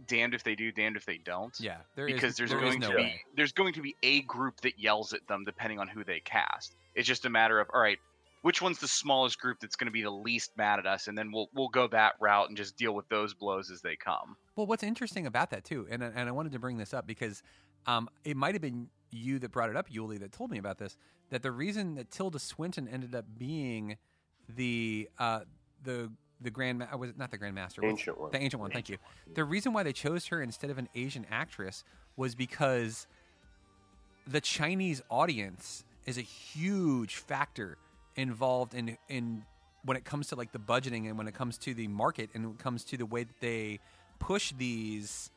damned if they do, damned if they don't.
yeah, there is
because there's
there is
going
no
to be
way.
there's going to be a group that yells at them depending on who they cast. It's just a matter of all right, which one's the smallest group that's going to be the least mad at us, and then we'll we'll go that route and just deal with those blows as they come.
Well, what's interesting about that too, and and I wanted to bring this up because um, it might have been you that brought it up, Yuli, that told me about this. That the reason that Tilda Swinton ended up being the uh, the the grand Ma- was it not the grand master What's-
Ancient one.
the ancient one. Thank you. The reason why they chose her instead of an Asian actress was because the Chinese audience is a huge factor involved in in when it comes to like the budgeting and when it comes to the market and when it comes to the way that they push these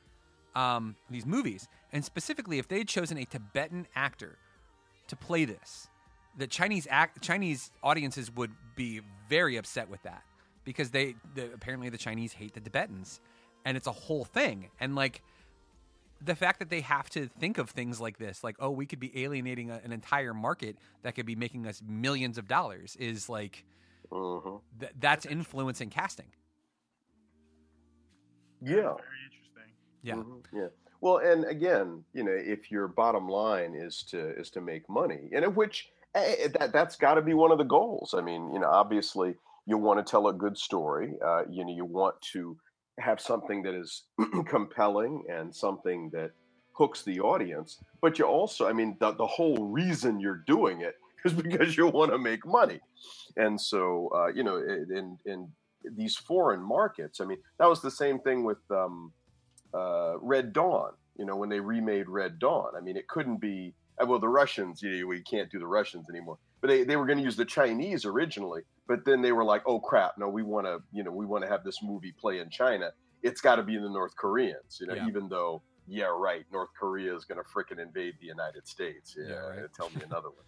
um, these movies. And specifically, if they had chosen a Tibetan actor to play this, the Chinese act Chinese audiences would be very upset with that because they the, apparently the Chinese hate the Tibetans, and it's a whole thing. And like the fact that they have to think of things like this, like oh, we could be alienating a, an entire market that could be making us millions of dollars, is like
Mhm.
th- that's influencing casting.
Yeah.
Very interesting.
Yeah.
Mhm, Yeah. Well, and again, you know, if your bottom line is to is to make money, and in which eh, that that's got to be one of the goals. I mean, you know, obviously you want to tell a good story. Uh, you know, you want to have something that is [CLEARS THROAT] compelling and something that hooks the audience. But you also, I mean, the the whole reason you're doing it [LAUGHS] is because you want to make money. And so, uh, you know, in in these foreign markets, I mean, that was the same thing with. Um, uh, Red Dawn. You know, when they remade Red Dawn, I mean, it couldn't be. uh, Well, the Russians, you know, we can't do the Russians anymore. But they, they were going to use the Chinese originally, but then they were like, oh crap, no, we want to, you know, we want to have this movie play in China. It's got to be in the North Koreans, you know,
Yeah.
even though, yeah, right, North Korea is going to frickin' invade the United States. Yeah,
Yeah, right.
tell me another one.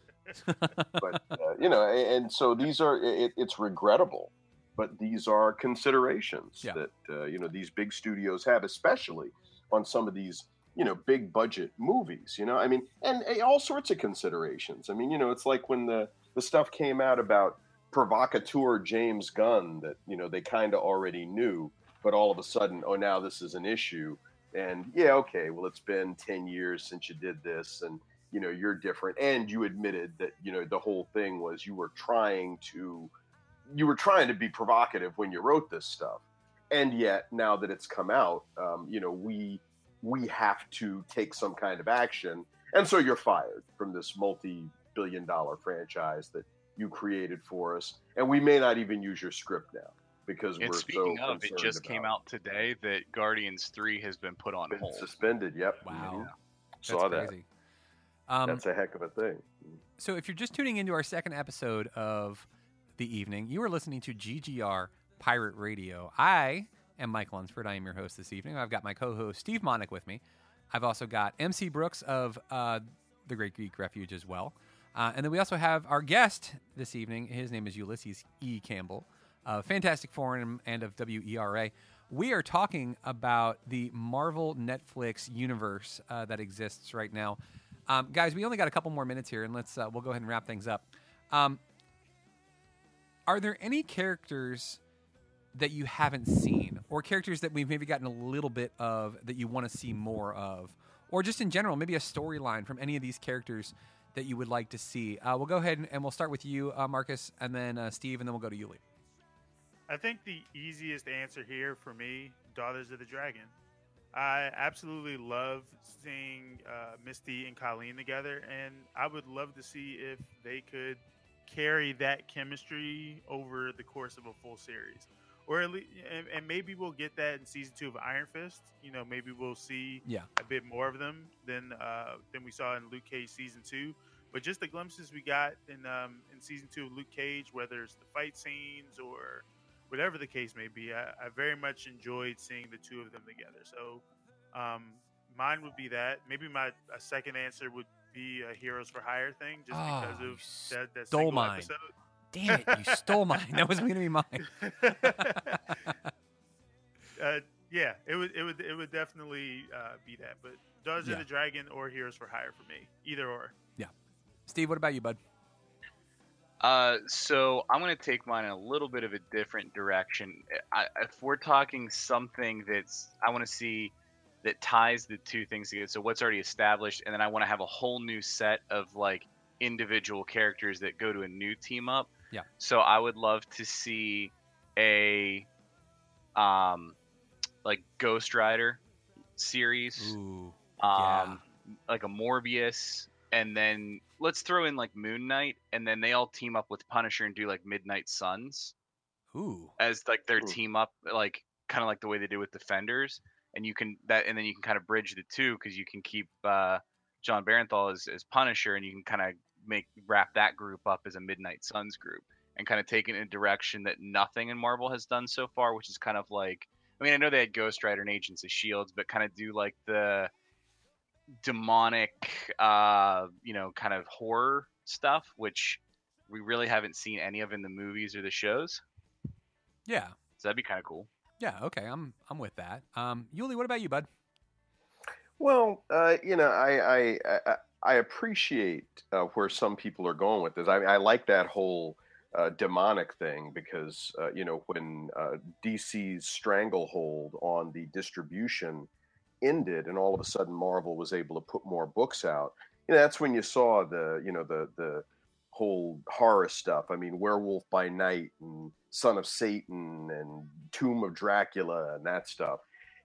[LAUGHS] but uh, you know, a- and so these are it, it's regrettable, but these are considerations
Yeah.
that uh, you know these big studios have, especially on some of these you know big budget movies. You know, I mean, and, uh, all sorts of considerations. I mean, you know, it's like when the the stuff came out about provocateur James Gunn that you know they kind of already knew, but all of a sudden, oh, now this is an issue. And yeah, okay, well, it's been ten years since you did this, and you know you're different and you admitted that you know the whole thing was you were trying to you were trying to be provocative when you wrote this stuff and yet now that it's come out um, you know we we have to take some kind of action and so you're fired from this multi-billion dollar franchise that you created for us and we may not even use your script now because
And
we're
speaking
so
of, it just came out today that Guardians Three has been put on
been
hold.
suspended yep
Wow.
Mhm. saw
That's
that.
Um,
that's a heck of a thing
So, if you're just tuning into our second episode of the evening, you are listening to GGR Pirate Radio. I am Mike Lunsford. I am your host this evening. I've got my co host Steve Monick with me. I've also got MC Brooks of uh, the Great Geek Refuge as well. Uh, and then we also have our guest this evening. His name is Ulysses E. Campbell of Fantastic Forum and of WERA. We are talking about the Marvel Netflix universe uh, that exists right now. Um, guys, we only got a couple more minutes here, and let's uh, we'll go ahead and wrap things up. Um, are there any characters that you haven't seen, or characters that we've maybe gotten a little bit of that you want to see more of, or just in general, maybe a storyline from any of these characters that you would like to see? Uh, we'll go ahead and, and we'll start with you, uh, Marcus, and then uh, Steve, and then we'll go to Yuli.
I think the easiest answer here for me, Daughters of the Dragon. I absolutely love seeing uh, Misty and Colleen together, and I would love to see if they could carry that chemistry over the course of a full series, or at least, and, and maybe we'll get that in season two of Iron Fist. You know, maybe we'll see
Yeah.
a bit more of them than uh, than we saw in Luke Cage season two. But just the glimpses we got in um, in season two of Luke Cage, whether it's the fight scenes or whatever the case may be, I, I very much enjoyed seeing the two of them together. So um, mine would be that. Maybe my a second answer would be a Heroes for Hire thing, just
Oh,
because of that, that single
mine.
episode.
Damn it, you stole mine. That was going to be mine. [LAUGHS]
uh, yeah, it would it would it would definitely uh, be that. But Daughters
Yeah.
of the Dragon or Heroes for Hire for me, either or.
Yeah, Steve, what about you, bud?
Uh, so I'm gonna take mine in a little bit of a different direction. I, if we're talking something that's, I want to see that ties the two things together. So what's already established, and then I want to have a whole new set of like individual characters that go to a new team up.
Yeah.
So I would love to see a, um, like Ghost Rider series
Ooh,
um, like a Morbius, and then let's throw in like Moon Knight, and then they all team up with Punisher and do like Midnight Suns
Ooh.
as like their
Ooh.
team up, like kind of like the way they do with Defenders, and you can that, and then you can kind of bridge the two because you can keep uh, Jon Bernthal as, as Punisher, and you can kind of make wrap that group up as a Midnight Suns group, and kind of take it in a direction that nothing in Marvel has done so far, which is kind of like, I mean, I know they had Ghost Rider and Agents of Shields, but kind of do like the demonic, uh, you know, kind of horror stuff, which we really haven't seen any of in the movies or the shows.
Yeah.
So that'd be kind of cool.
Yeah. Okay. I'm I'm with that. Um, Yuli, what about you, bud?
Well, uh, you know, I I I, I appreciate uh, where some people are going with this. I, I like that whole uh, demonic thing because uh, you know when uh, DC's stranglehold on the distribution ended, and all of a sudden Marvel was able to put more books out. You know, that's when you saw the you know the the whole horror stuff. I mean, Werewolf by Night and Son of Satan and Tomb of Dracula and that stuff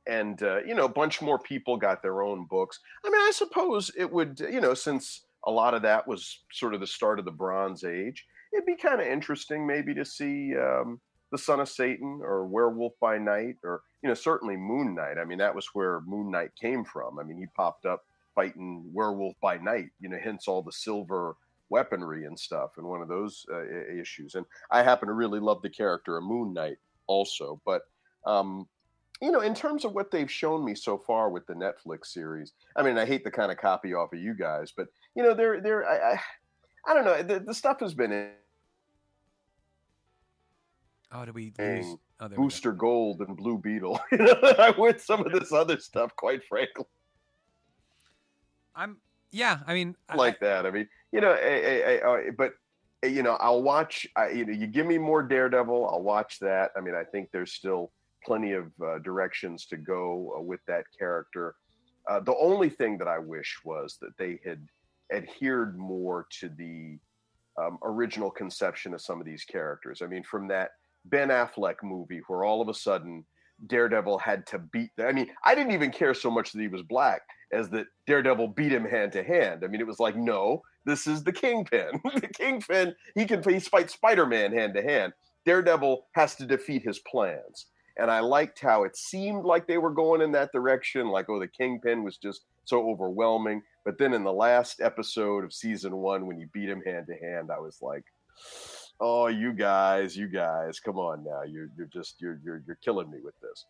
and uh, you know a bunch more people got their own books. I mean i suppose it would you know since a lot of that was sort of the start of the bronze age it'd be kind of interesting maybe to see um, the son of satan or werewolf by night or you know certainly moon knight. I mean that was where moon knight came from. I mean he popped up fighting werewolf by night you know hence all the silver weaponry and stuff in one of those uh, issues. And i happen to really love the character of moon knight also but um, you know, in terms of what they've shown me so far with the Netflix series, I mean, I hate to kind of copy off of you guys, but you know, they're they're I, I, I don't know. The, the stuff has been in
Oh, did we lose? Oh, there we go.
Booster Gold and Blue Beetle. [LAUGHS] You know, I with some of this other stuff, quite frankly,
I'm. Yeah. I mean, I-
like that. I mean, you know, I, I, I, but you know, I'll watch. I, you know, you give me more Daredevil, I'll watch that. I mean, I think there's still plenty of uh, directions to go uh, with that character. Uh, the only thing that I wish was that they had adhered more to the um, original conception of some of these characters. I mean, from that Ben Affleck movie where all of a sudden Daredevil had to beat. I mean, I didn't even care so much that he was black as that Daredevil beat him hand to hand. I mean, it was like, no, this is the Kingpin. [LAUGHS] the Kingpin, he can he fight Spider Man hand to hand. Daredevil has to defeat his plans. And I liked how it seemed like they were going in that direction, like, oh, the Kingpin was just so overwhelming. But then in the last episode of season one, when you beat him hand to hand, I was like, oh, you guys, you guys, come on now. You're, you're just, you're, you're, you're killing me with this.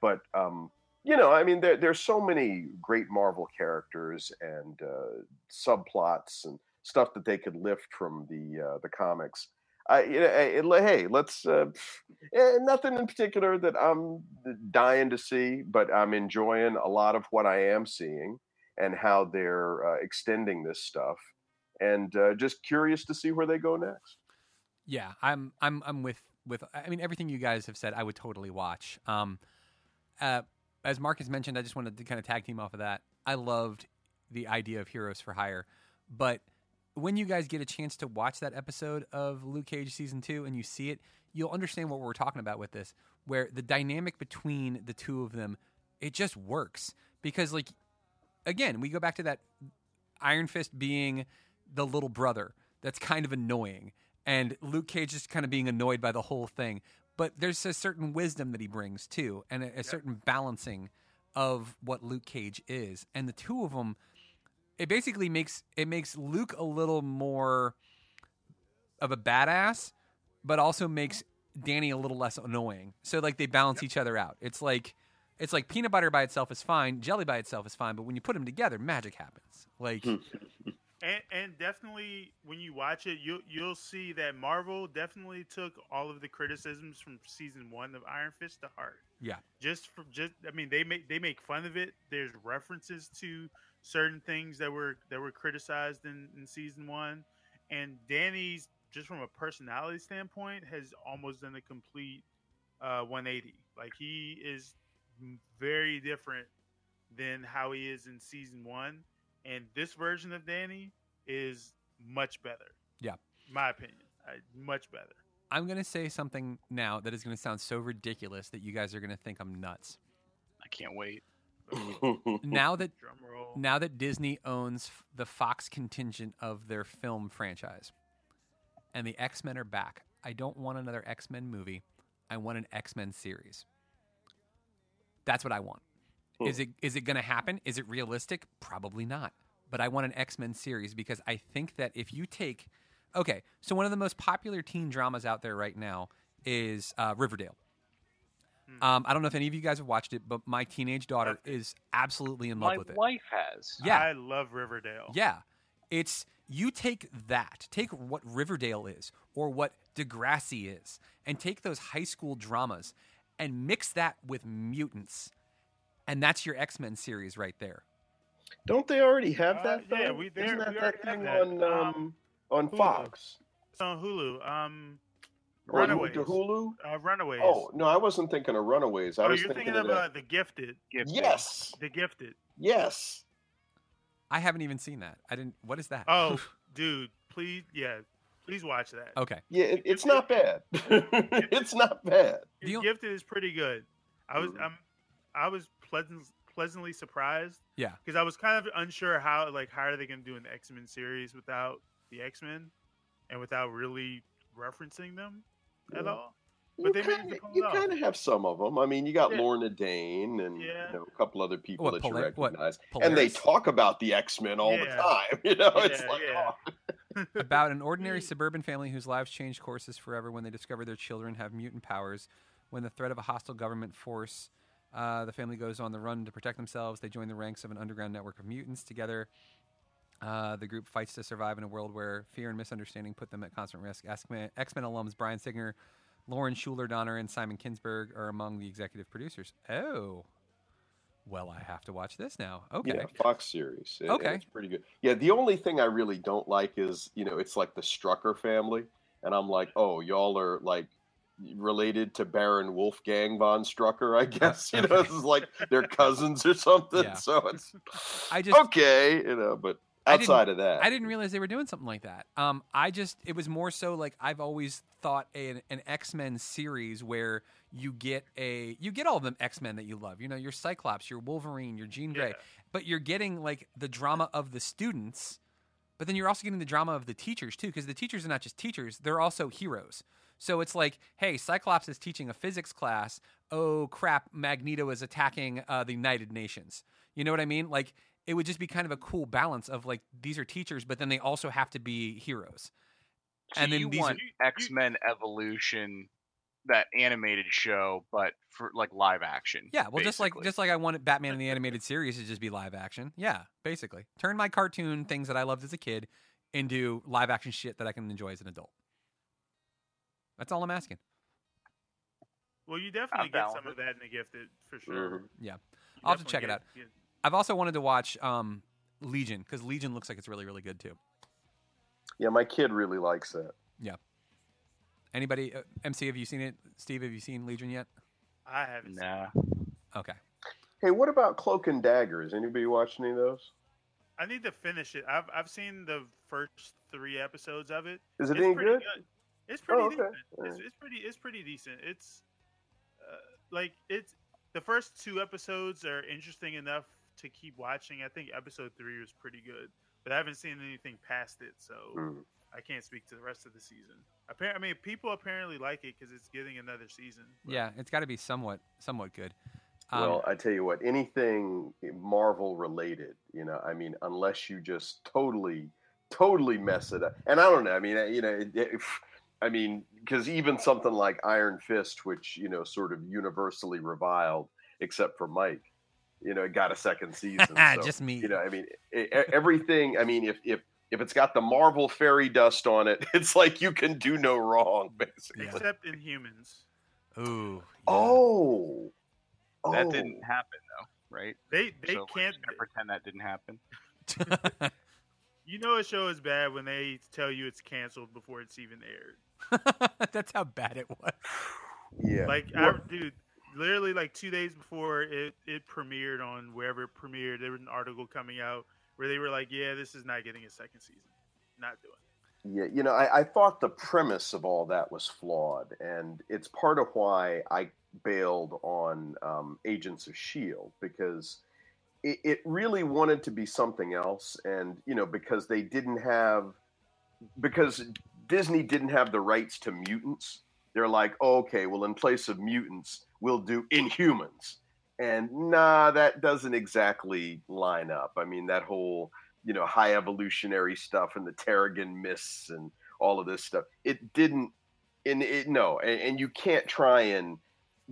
But, um, you know, I mean, there, there's so many great Marvel characters and uh, subplots and stuff that they could lift from the uh, the comics. I, you know, hey, let's uh, eh, nothing in particular that I'm dying to see, but I'm enjoying a lot of what I am seeing and how they're uh, extending this stuff, and uh, just curious to see where they go next.
Yeah, I'm I'm I'm with with I mean everything you guys have said I would totally watch. Um uh as Marcus mentioned, I just wanted to kind of tag team off of that. I loved the idea of Heroes for Hire, but when you guys get a chance to watch that episode of Luke Cage season 2 and you see it, you'll understand what we're talking about with this where the dynamic between the two of them it just works. Because like again, we go back to that Iron Fist being the little brother. That's kind of annoying. And Luke Cage just kind of being annoyed by the whole thing. But there's a certain wisdom that he brings too, and a, a certain balancing of what Luke Cage is, and the two of them, it basically makes it makes Luke a little more of a badass, but also makes Danny a little less annoying. So like they balance each other out. It's like it's like peanut butter by itself is fine, jelly by itself is fine, but when you put them together, magic happens. Like [LAUGHS]
And, and definitely, when you watch it, you'll you'll see that Marvel definitely took all of the criticisms from season one of Iron Fist to heart.
yeah,
Just from just, I mean, they make they make fun of it. There's references to certain things that were that were criticized in, in season one, and Danny's just from a personality standpoint has almost done a complete uh, 180. Like he is very different than how he is in season one, and this version of Danny is much better.
Yeah.
my opinion, uh, much better.
I'm gonna say something now that is gonna sound so ridiculous that you guys are gonna think I'm nuts.
I can't wait. [LAUGHS]
now that now that Disney owns the Fox contingent of their film franchise, and the X Men are back, I don't want another X Men movie. I want an X Men series. That's what I want.
Hmm.
Is it is it going to happen? Is it realistic? Probably not. But I want an X Men series because I think that if you take, okay, so one of the most popular teen dramas out there right now is uh, Riverdale.
Hmm.
Um, I don't know if any of you guys have watched it, but my teenage daughter
Loved it.
is absolutely in love
My
with it.
wife has.
Yeah.
I love Riverdale.
Yeah. It's you take that, take what Riverdale is or what Degrassi is, and take those high school dramas and mix that with mutants. And that's your X Men series right there.
Don't they already have
Uh,
that?
yeah, we-
Isn't
there-
that
we
that
already have
thing
that.
on um,
Um,
on
Hulu.
Fox?
It's on Hulu. Um,
Or
Runaways.
To Hulu?
Uh, Runaways.
Oh no, I wasn't thinking of Runaways. I
Oh,
was
you're
thinking,
thinking
of
of uh, The Gifted.
Gifted.
Yes,
The Gifted.
yes.
I haven't even seen that. I didn't. What is that?
Oh, [LAUGHS] dude, please, yeah, please watch that.
okay.
Yeah, it, it's not bad. [LAUGHS] it's not bad.
The
Gifted is pretty good. I was
Mhm.
um, I was pleasant, pleasantly surprised
Yeah.
because I was kind of unsure how like how are they going to do an X Men series without the X Men and without really referencing them at all.
You
But they managed kinda,
you kind of have some of them. I mean, you got
Yeah.
Lorna Dane and
Yeah.
you know, a couple other people
What,
that you
Polar- what,
recognize, and they talk about the X Men all the time. [LAUGHS] You know, it's
Yeah,
like
yeah.
oh, [LAUGHS]
about an ordinary suburban family whose lives change courses forever when they discover their children have mutant powers. When the threat of a hostile government force, uh, the family goes on the run to protect themselves. They join the ranks of an underground network of mutants. Together, uh, the group fights to survive in a world where fear and misunderstanding put them at constant risk. X Men alums Bryan Singer, Lauren Shuler Donner, and Simon Kinberg are among the executive producers. Oh. Well, I have to watch this now. Okay.
Yeah, Fox series. and
Okay.
it's pretty good. Yeah, the only thing I really don't like is you know it's like the Strucker family, and I'm like, oh, y'all are like related to Baron Wolfgang von Strucker, I guess. [LAUGHS] You know, is like they're cousins or something.
Yeah.
So it's
I just
okay, you know. But outside of that,
I didn't realize they were doing something like that. Um, I just it was more so like I've always thought a, an X Men series where you get a you get all of them X Men that you love. You know, your Cyclops, your Wolverine, your Jean Grey,
Yeah.
but you're getting like the drama of the students, but then you're also getting the drama of the teachers too, because the teachers are not just teachers; they're also heroes. So it's like, hey, Cyclops is teaching a physics class. Oh crap, Magneto is attacking uh, the United Nations. You know what I mean? Like it would just be kind of a cool balance of like these are teachers, but then they also have to be heroes.
So
And then
you
these
want
are-
X Men Evolution, that animated show, but for like live action.
Yeah, well, just like just like I wanted Batman in the animated series to just be live action. Yeah, basically, turn my cartoon things that I loved as a kid into live action shit that I can enjoy as an adult. That's all I'm asking.
Well, you definitely
I'm
get
down
some of that in the Gifted for sure.
Mhm.
Yeah,
You
I'll have to
definitely
check it out.
get-
I've also wanted to watch um, Legion because Legion looks like it's really really good too.
yeah, my kid really likes it. Yeah.
Anybody, uh, MC, have you seen it? Steve, have you seen Legion yet?
I haven't. seen
nah.
Okay.
Hey, what about Cloak and Daggers? Anybody watching any of those?
I need to finish it. I've I've seen the first three episodes of it.
Is it
it's
any
pretty
good?
It's pretty
Oh, okay.
decent. It's, it's pretty it's pretty decent. It's uh, like it's the first two episodes are interesting enough to keep watching. I think episode three was pretty good, but I haven't seen anything past it, so
Mm.
I can't speak to the rest of the season. Appar- I mean, people apparently like it because it's getting another season. but-
Yeah, it's got to be somewhat somewhat good. Um,
Well, I tell you what, anything Marvel related, you know, I mean, unless you just totally, totally mess it up, and I don't know, I mean, you know, it, it, I mean, because even something like Iron Fist, which you know, sort of universally reviled, except for Mike, you know, it got a second season. [LAUGHS] so,
just me.
you know, I mean, e- everything. I mean, if if if it's got the Marvel fairy dust on it, [LAUGHS] it's like you can do no wrong, basically.
Yeah.
Except Inhumans,
Ooh.
Oh,
That
Oh.
didn't happen though, right?
they they
so
can't.
just pretend that didn't happen. [LAUGHS]
You know, a show is bad when they tell you it's canceled before it's even aired.
That's how bad it was. [SIGHS]
Yeah.
Like, I, dude, literally like two days before it, it premiered on wherever it premiered, there was an article coming out where they were like, "Yeah, this is not getting a second season, not doing." it.
Yeah, you know, I, I thought the premise of all that was flawed, and it's part of why I bailed on um, Agents of Shield because it, it really wanted to be something else, and you know because they didn't have because Disney didn't have the rights to mutants. They're like, oh, okay, well, in place of mutants, we'll do Inhumans, and nah, that doesn't exactly line up. I mean, that whole you know high evolutionary stuff and the Terrigen mists and all of this stuff, it didn't. And it no, and, and you can't try and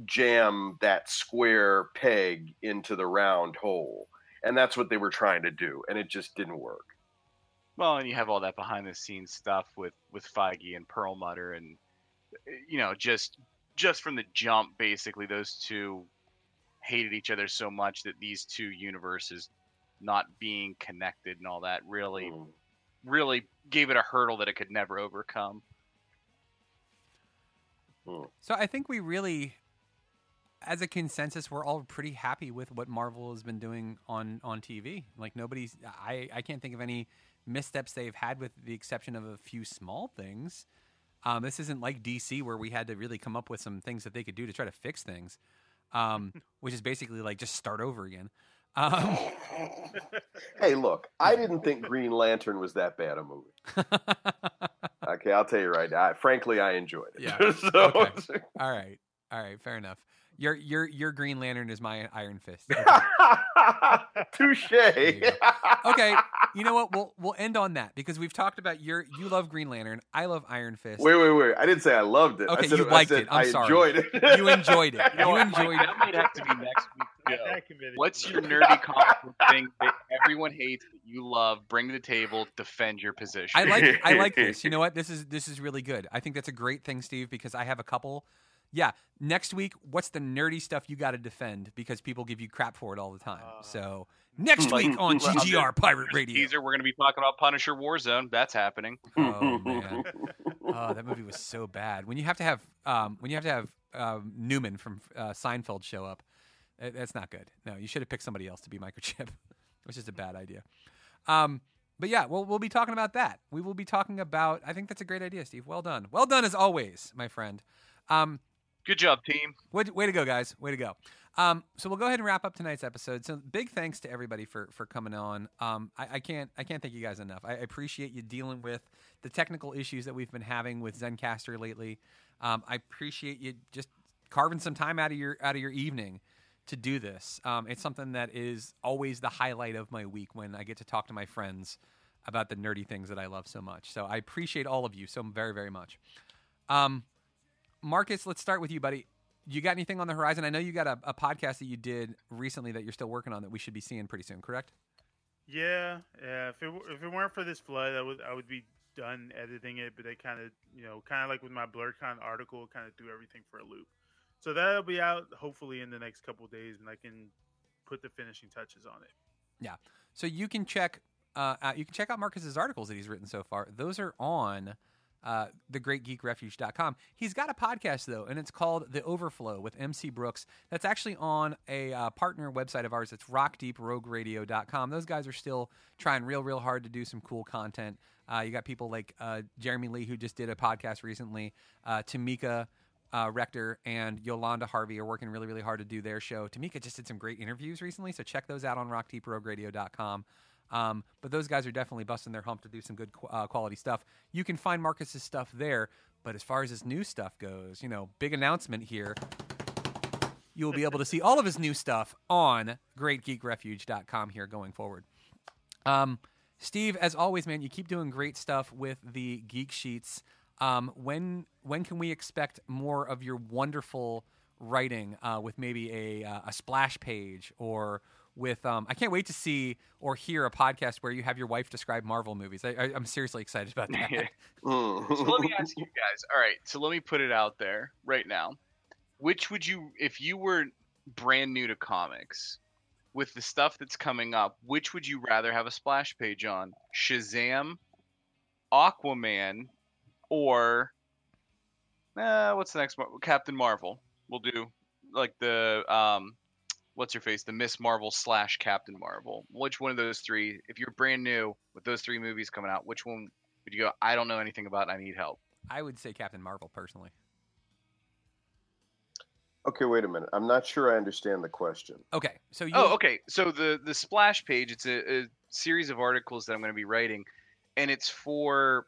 jam that square peg into the round hole. And that's what they were trying to do, and it just didn't work.
Well, and you have all that behind the scenes stuff with with Feige and Perlmutter, and you know, just just from the jump, basically, those two hated each other so much that these two universes not being connected and all that really,
Mm.
really gave it a hurdle that it could never overcome.
So I think we really, as a consensus, we're all pretty happy with what Marvel has been doing on on TV. Like nobody's, I I can't think of any missteps they've had, with the exception of a few small things. Um, this isn't like DC where we had to really come up with some things that they could do to try to fix things, um, [LAUGHS] which is basically like just start over again. Um, [LAUGHS]
Hey, look, I didn't think Green Lantern was that bad a movie. [LAUGHS] Okay, I'll tell you right now. I, frankly, I enjoyed it.
Yeah,
so,
okay. all right, all right, fair enough. Your your your Green Lantern is my Iron Fist. [LAUGHS] Okay.
Touche.
you okay, you know what? We'll we'll end on that because we've talked about your you love Green Lantern, I love Iron Fist.
Wait, wait, wait. I didn't say I loved it.
Okay,
I said,
you
I
liked
said
it. I'm
I
sorry.
enjoyed it.
You enjoyed it. [LAUGHS]
You know
You
what, Mike,
enjoyed
that might have to be next week's [LAUGHS] show.
That committed.
What's your nerdy comic book thing that everyone hates that you love? Bring to the table, defend your position.
I like I like this. You know what? This is this is really good. I think that's a great thing, Steve, because I have a couple. Yeah, next week, what's the nerdy stuff you got to defend because people give you crap for it all the time.
Uh,
so next
like-
week on [LAUGHS]
well,
GGR Pirate Radio.
Teaser, we're going to be talking about Punisher Warzone. That's happening. [LAUGHS]
Oh man, oh that movie was so bad. When you have to have um, when you have to have um, Newman from uh, Seinfeld show up, uh, that's not good. No, you should have picked somebody else to be microchip, [LAUGHS] which is a bad idea. Um, but yeah, we'll we'll be talking about that. We will be talking about. I think that's a great idea, Steve. Well done. Well done as always, my friend. Um,
Good job, team.
Way, way to go, guys. Way to go. Um, so we'll go ahead and wrap up tonight's episode. So big thanks to everybody for for coming on. Um, I, I can't I can't thank you guys enough. I appreciate you dealing with the technical issues that we've been having with Zencastr lately. Um, I appreciate you just carving some time out of your out of your evening to do this. Um, it's something that is always the highlight of my week when I get to talk to my friends about the nerdy things that I love so much. So I appreciate all of you so very very much. Um, Marcus, let's start with you, buddy. You got anything on the horizon? I know you got a, a podcast that you did recently that you're still working on that we should be seeing pretty soon, correct?
Yeah, yeah. If it if it weren't for this flood, I would I would be done editing it. But they kind of you know kind of like with my BlerdCon article, kind of do everything for a loop. So that'll be out hopefully in the next couple days, and I can put the finishing touches on it. Yeah.
So you can check uh, out, you can check out Marcus's articles that he's written so far. Those are on uh, thegreatgeekrefuge.com. He's got a podcast though, and it's called The Overflow with MC Brooks. That's actually on a uh, partner website of ours. It's rockdeeprogueradio.com. Those guys are still trying real, real hard to do some cool content. Uh, you got people like uh, Jeremy Lee who just did a podcast recently. Uh, Tamika uh, Rector and Yolanda Harvey are working really, really hard to do their show. Tamika just did some great interviews recently, so check those out on rockdeeprogueradio.com. Um, but those guys are definitely busting their hump to do some good uh, quality stuff. You can find Marcus's stuff there, but as far as his new stuff goes, you know, big announcement here. You will be able to see all of his new stuff on greatgeekrefuge.com here going forward. Um, Steve, as always, man, you keep doing great stuff with the Geek Sheets. Um, when when can we expect more of your wonderful writing uh, with maybe a uh, a splash page or with um, I can't wait to see or hear a podcast where you have your wife describe Marvel movies. I, I, I'm seriously excited about that. [LAUGHS] [LAUGHS]
Mm.
So let me ask you guys. All right, so let me put it out there right now. Which would you, if you were brand new to comics, with the stuff that's coming up, which would you rather have a splash page on? Shazam, Aquaman, or uh, what's the next one? Captain Marvel. We'll do like the um, what's your face? The Miss Marvel slash Captain Marvel. Which one of those three? If you're brand new with those three movies coming out, which one would you go? I don't know anything about. it, I need help.
I would say Captain Marvel personally.
Okay, wait a minute. I'm not sure I understand the question.
Okay, so you.
Oh, okay. So the the splash page, it's a, a series of articles that I'm going to be writing, and it's for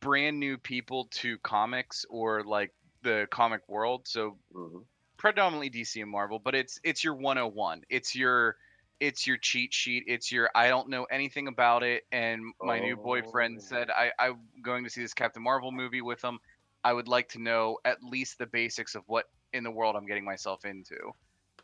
brand new people to comics or like the comic world. So
Mhm.
Predominantly DC and Marvel, but it's it's your 101. It's your it's your cheat sheet. It's your I don't know anything about it, and my new boyfriend
Oh.
said I I'm going to see this Captain Marvel movie with him. I would like to know at least the basics of what in the world I'm getting myself into.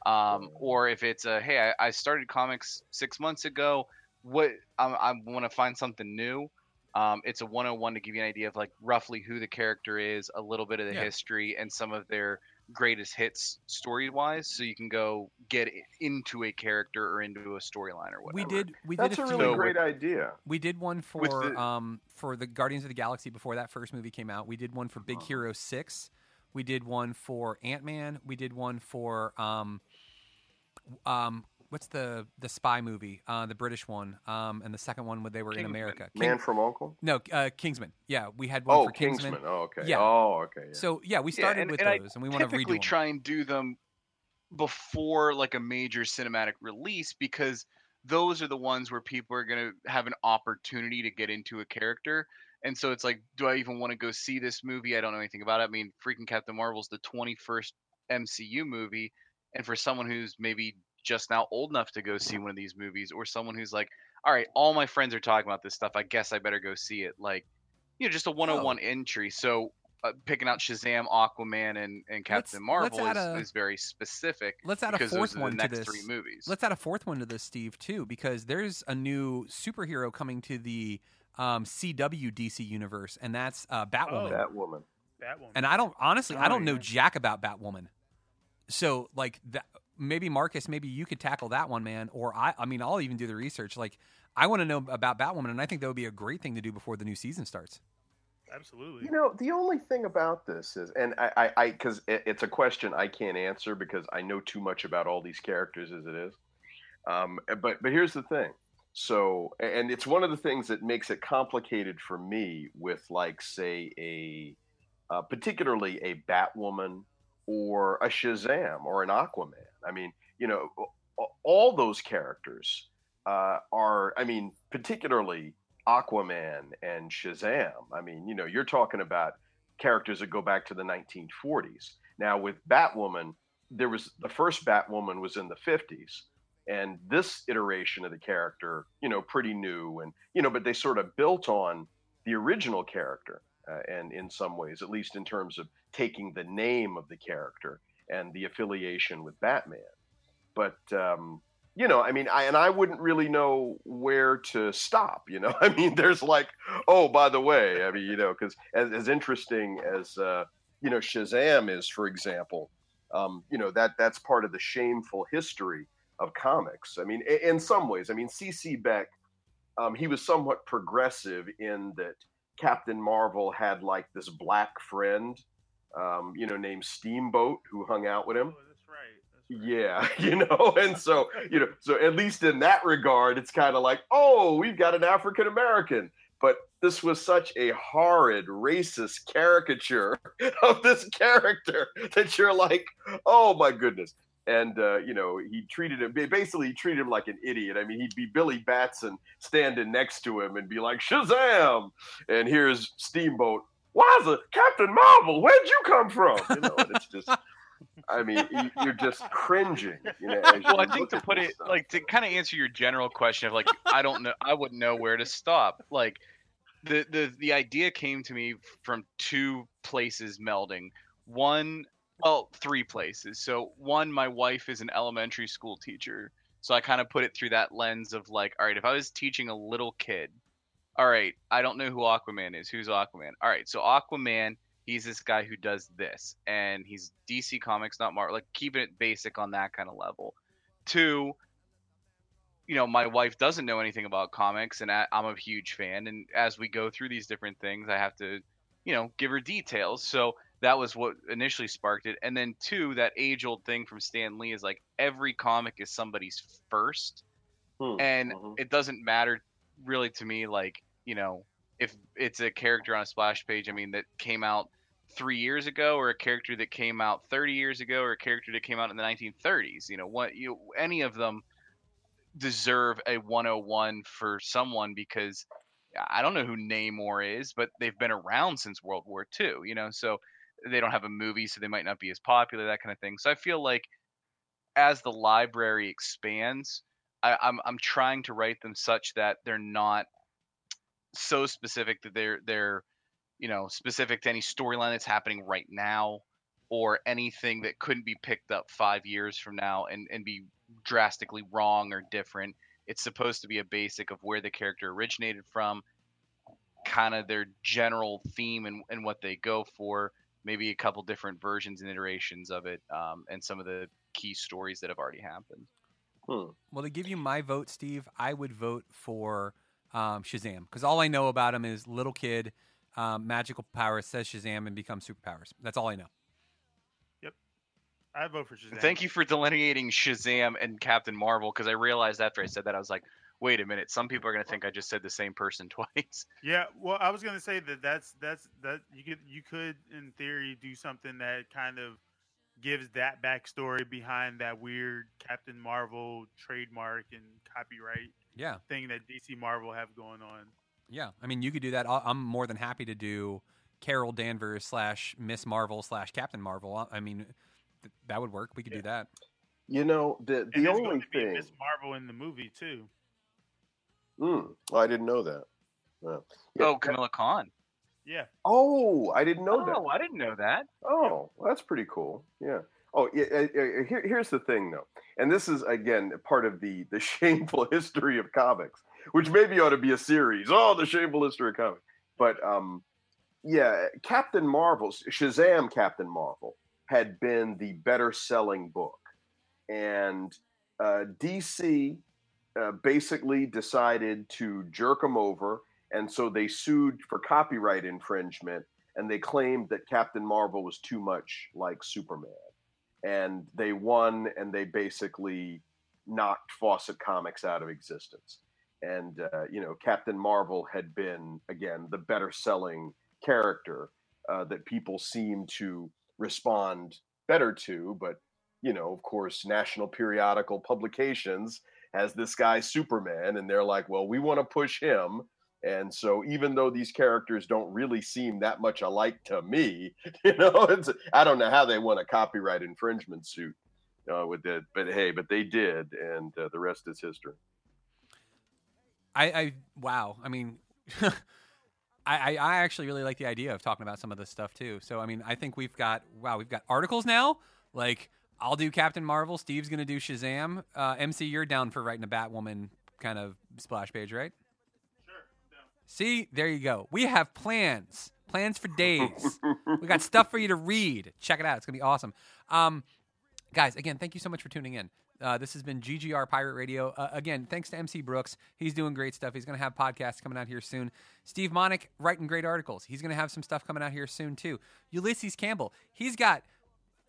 Um,
Oh.
or if it's a hey, I, I started comics six months ago. What I, I want to find something new. Um, it's a 101 to give you an idea of like roughly who the character is, a little bit of the
Yeah.
history, and some of their greatest hits story wise, so you can go get into a character or into a storyline or whatever.
we did. We
That's
did
a
a
really
few.
So
great idea.
We did one for
the-
um for the Guardians of the Galaxy before that first movie came out. We did one for Big
Uh-huh.
Hero Six. We did one for Ant Man. We did one for um um what's the the spy movie? Uh, the British one. Um, and the second one when they were in America. King-
Man from Uncle.
no, uh, Kingsman. Yeah, we had one
Oh,
for Kingsman.
Kingsman. Oh, okay.
Yeah.
Oh, okay. Yeah.
So yeah, we
Yeah,
started
and-
with
and I
those, and we want to redo
typically try and do them before like a major cinematic release because those are the ones where people are going to have an opportunity to get into a character and so it's like do i even want to go see this movie i don't know anything about it i mean freaking captain marvel's the 21st mcu movie and for someone who's maybe just now old enough to go see one of these movies or someone who's like all right all my friends are talking about this stuff i guess i better go see it like you know just a 101 entry so uh, picking out Shazam, Aquaman, and, and Captain
let's
Marvel
add
is,
a-
is very specific
Let's add a fourth
those are
one
the
to
next
this.
three movies.
Let's add a fourth one to this, Steve, too, because there's a new superhero coming to the um, CW DC universe, and that's uh, Batwoman.
that woman.
That one.
And I don't honestly, I
Oh,
don't know jack about Batwoman. So like that, maybe Marcus, maybe you could tackle that one, man. Or I, I mean, I'll even do the research. Like I want to know about Batwoman, and I think that would be a great thing to do before the new season starts.
Absolutely.
You know, the only thing about this is, and I, I, I because it, it's a question I can't answer because I know too much about all these characters as it is. Um, but but here's the thing. So, and it's one of the things that makes it complicated for me with, like, say, a uh, particularly a Batwoman or a Shazam or an Aquaman. I mean, you know, all those characters uh, are, I mean, particularly Aquaman and Shazam. I mean, you know, you're talking about characters that go back to the 1940s. Now, with Batwoman, there was the first Batwoman was in the 50s, and this iteration of the character, you know, pretty new, and you know, but they sort of built on the original character, uh, and in some ways, at least in terms of taking the name of the character and the affiliation with Batman. But um, you know, I mean, I and I wouldn't really know where to stop. You know, [LAUGHS] I mean, there's like, oh, by the way, I mean, you know, because as, as interesting as uh, you know Shazam is, for example, um, you know that that's part of the shameful history of comics. I mean, i- in some ways, I mean, C.C. Beck, um, he was somewhat progressive in that Captain Marvel had like this black friend, um, you know, named Steamboat, who hung out with him.
Oh, that's right.
Yeah, [LAUGHS] you know, and so [LAUGHS] you know, so at least in that regard, it's kind of like, oh, we've got an African American. But this was such a horrid, racist caricature [LAUGHS] of this character that you're like, oh my goodness. And uh, you know, he treated him basically he treated him like an idiot. I mean, he'd be Billy Batson standing next to him and be like, Shazam! And here's Steamboat. Why is it Captain Marvel? Where'd you come from? You know, it's just I mean, you- you're just cringing. You know,
well,
you
I think to put it
stuff.
like to kind of answer your general question of like I don't know, I wouldn't know where to stop. Like the the the idea came to me from two places melding. One, well, three places. So one, my wife is an elementary school teacher, so I kind of put it through that lens of like, all right, if I was teaching a little kid, all right, I don't know who Aquaman is. Who's Aquaman? All right, so Aquaman he's this guy who does this and he's dc comics not marvel like keeping it basic on that kind of level two you know my wife doesn't know anything about comics and I, i'm a huge fan and as we go through these different things i have to you know give her details so that was what initially sparked it and then two that age old thing from stan lee is like every comic is somebody's first
Hmm,
and
mhm.
it doesn't matter really to me like you know if it's a character on a splash page i mean that came out three years ago, or a character that came out 30 years ago, or a character that came out in the 1930s. You know, what you any of them deserve a 101 for someone because I don't know who Namor is, but they've been around since World War II. You know, so they don't have a movie, so they might not be as popular, that kind of thing. So I feel like as the library expands, I, I'm I'm trying to write them such that they're not so specific that they're they're you know specific to any storyline that's happening right now or anything that couldn't be picked up five years from now and and be drastically wrong or different. It's supposed to be a basic of where the character originated from, kind of their general theme and, and what they go for, maybe a couple different versions and iterations of it, um, and some of the key stories that have already happened.
Hmm.
Well, to give you my vote, Steve, I would vote for um, Shazam because all I know about him is little kid, um, magical powers, says Shazam, and becomes superpowers. That's all I know.
Yep, I vote for Shazam.
Thank you for delineating Shazam and Captain Marvel because I realized after I said that I was like, wait a minute, some people are gonna think I just said the same person [LAUGHS] twice.
Yeah, well, I was gonna say that that's that's that you could you could in theory do something that kind of gives that backstory behind that weird Captain Marvel trademark and copyright
Yeah,
thing that DC Marvel have going on.
yeah. I mean, you could do that. I'll- I'm more than happy to do Carol Danvers slash Miss Marvel slash Captain Marvel. I mean, th- that would work. We could do that.
You know, the the
there's
only
going to
thing.
Miss Marvel in the movie too.
Mm, I didn't know that. Well, yeah,
Oh, Kamala Khan.
Yeah,
Oh, I didn't know that.
Oh, I didn't know that.
Oh, well, that's pretty cool. Yeah. Oh, yeah, here, here's the thing, though, and this is again part of the the [LAUGHS] shameful history of comics, which maybe ought to be a series. Oh, the shameful history of comics. But um, yeah, Captain Marvel, Shazam, Captain Marvel had been the better selling book, and uh, DC uh, basically decided to jerk them over, and so they sued for copyright infringement and they claimed that Captain Marvel was too much like Superman. And they won, and they basically knocked Fawcett Comics out of existence. And, uh, you know, Captain Marvel had been, again, the better selling character uh, that people seem to respond better to. But, you know, of course, national periodical publications has this guy Superman, and they're like, well, we want to push him. And so, even though these characters don't really seem that much alike to me, [LAUGHS] you know, I don't know how they won a copyright infringement suit uh, with it, but hey, but they did, and uh, the rest is history.
I, I wow. I mean, [LAUGHS] I, I I actually really like the idea of talking about some of this stuff too. So I mean, I think we've got wow, we've got articles now. Like I'll do Captain Marvel. Steve's gonna do Shazam. Uh, MC, you're down for writing a Batwoman kind of splash page, right? See, there you go. We have plans, plans for days. we got stuff for you to read. Check it out. It's gonna be awesome. Um, guys, again, thank you so much for tuning in. Uh, this has been GGR Pirate Radio. Uh, again, thanks to MC Brooks. He's doing great stuff. He's going to have podcasts coming out here soon. Steve Monick writing great articles. He's going to have some stuff coming out here soon too. Ulysses Campbell. He's got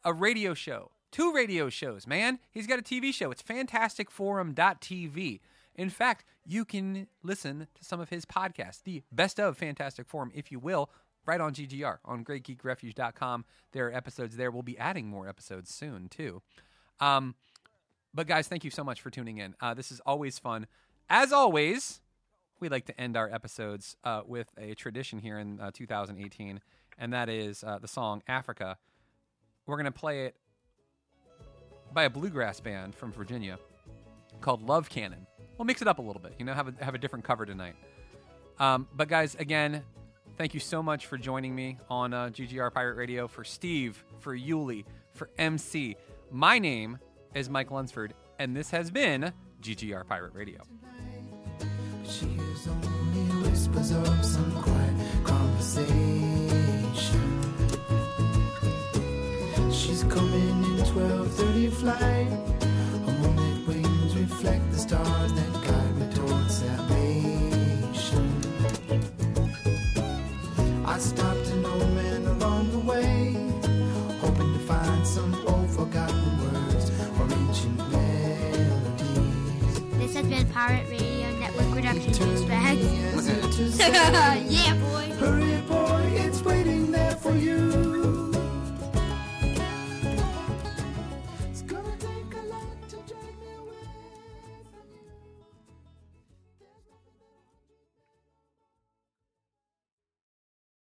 a radio show, two radio shows, man. He's got a TV show. It's fantasticforum.tv. In fact, you can listen to some of his podcasts, the best of Fantastic Forum, if you will, right on GGR, on greatgeekrefuge.com. There are episodes there. We'll be adding more episodes soon, too. Um, but, guys, thank you so much for tuning in. Uh, this is always fun. As always, we like to end our episodes uh, with a tradition here in uh, 2018, and that is uh, the song Africa. We're going to play it by a bluegrass band from Virginia called Love Cannon. We'll mix it up a little bit, you know, have a, have a different cover tonight. Um, but guys, again, thank you so much for joining me on uh, GGR Pirate Radio. For Steve, for Yuli, for MC, my name is Mike Lunsford, and this has been GGR Pirate Radio.
She's coming in 12:30 flight.
Has been Pirate Radio Network Production Douchebags.
As if to say, [LAUGHS]
yeah, boy.
Hurry, boy,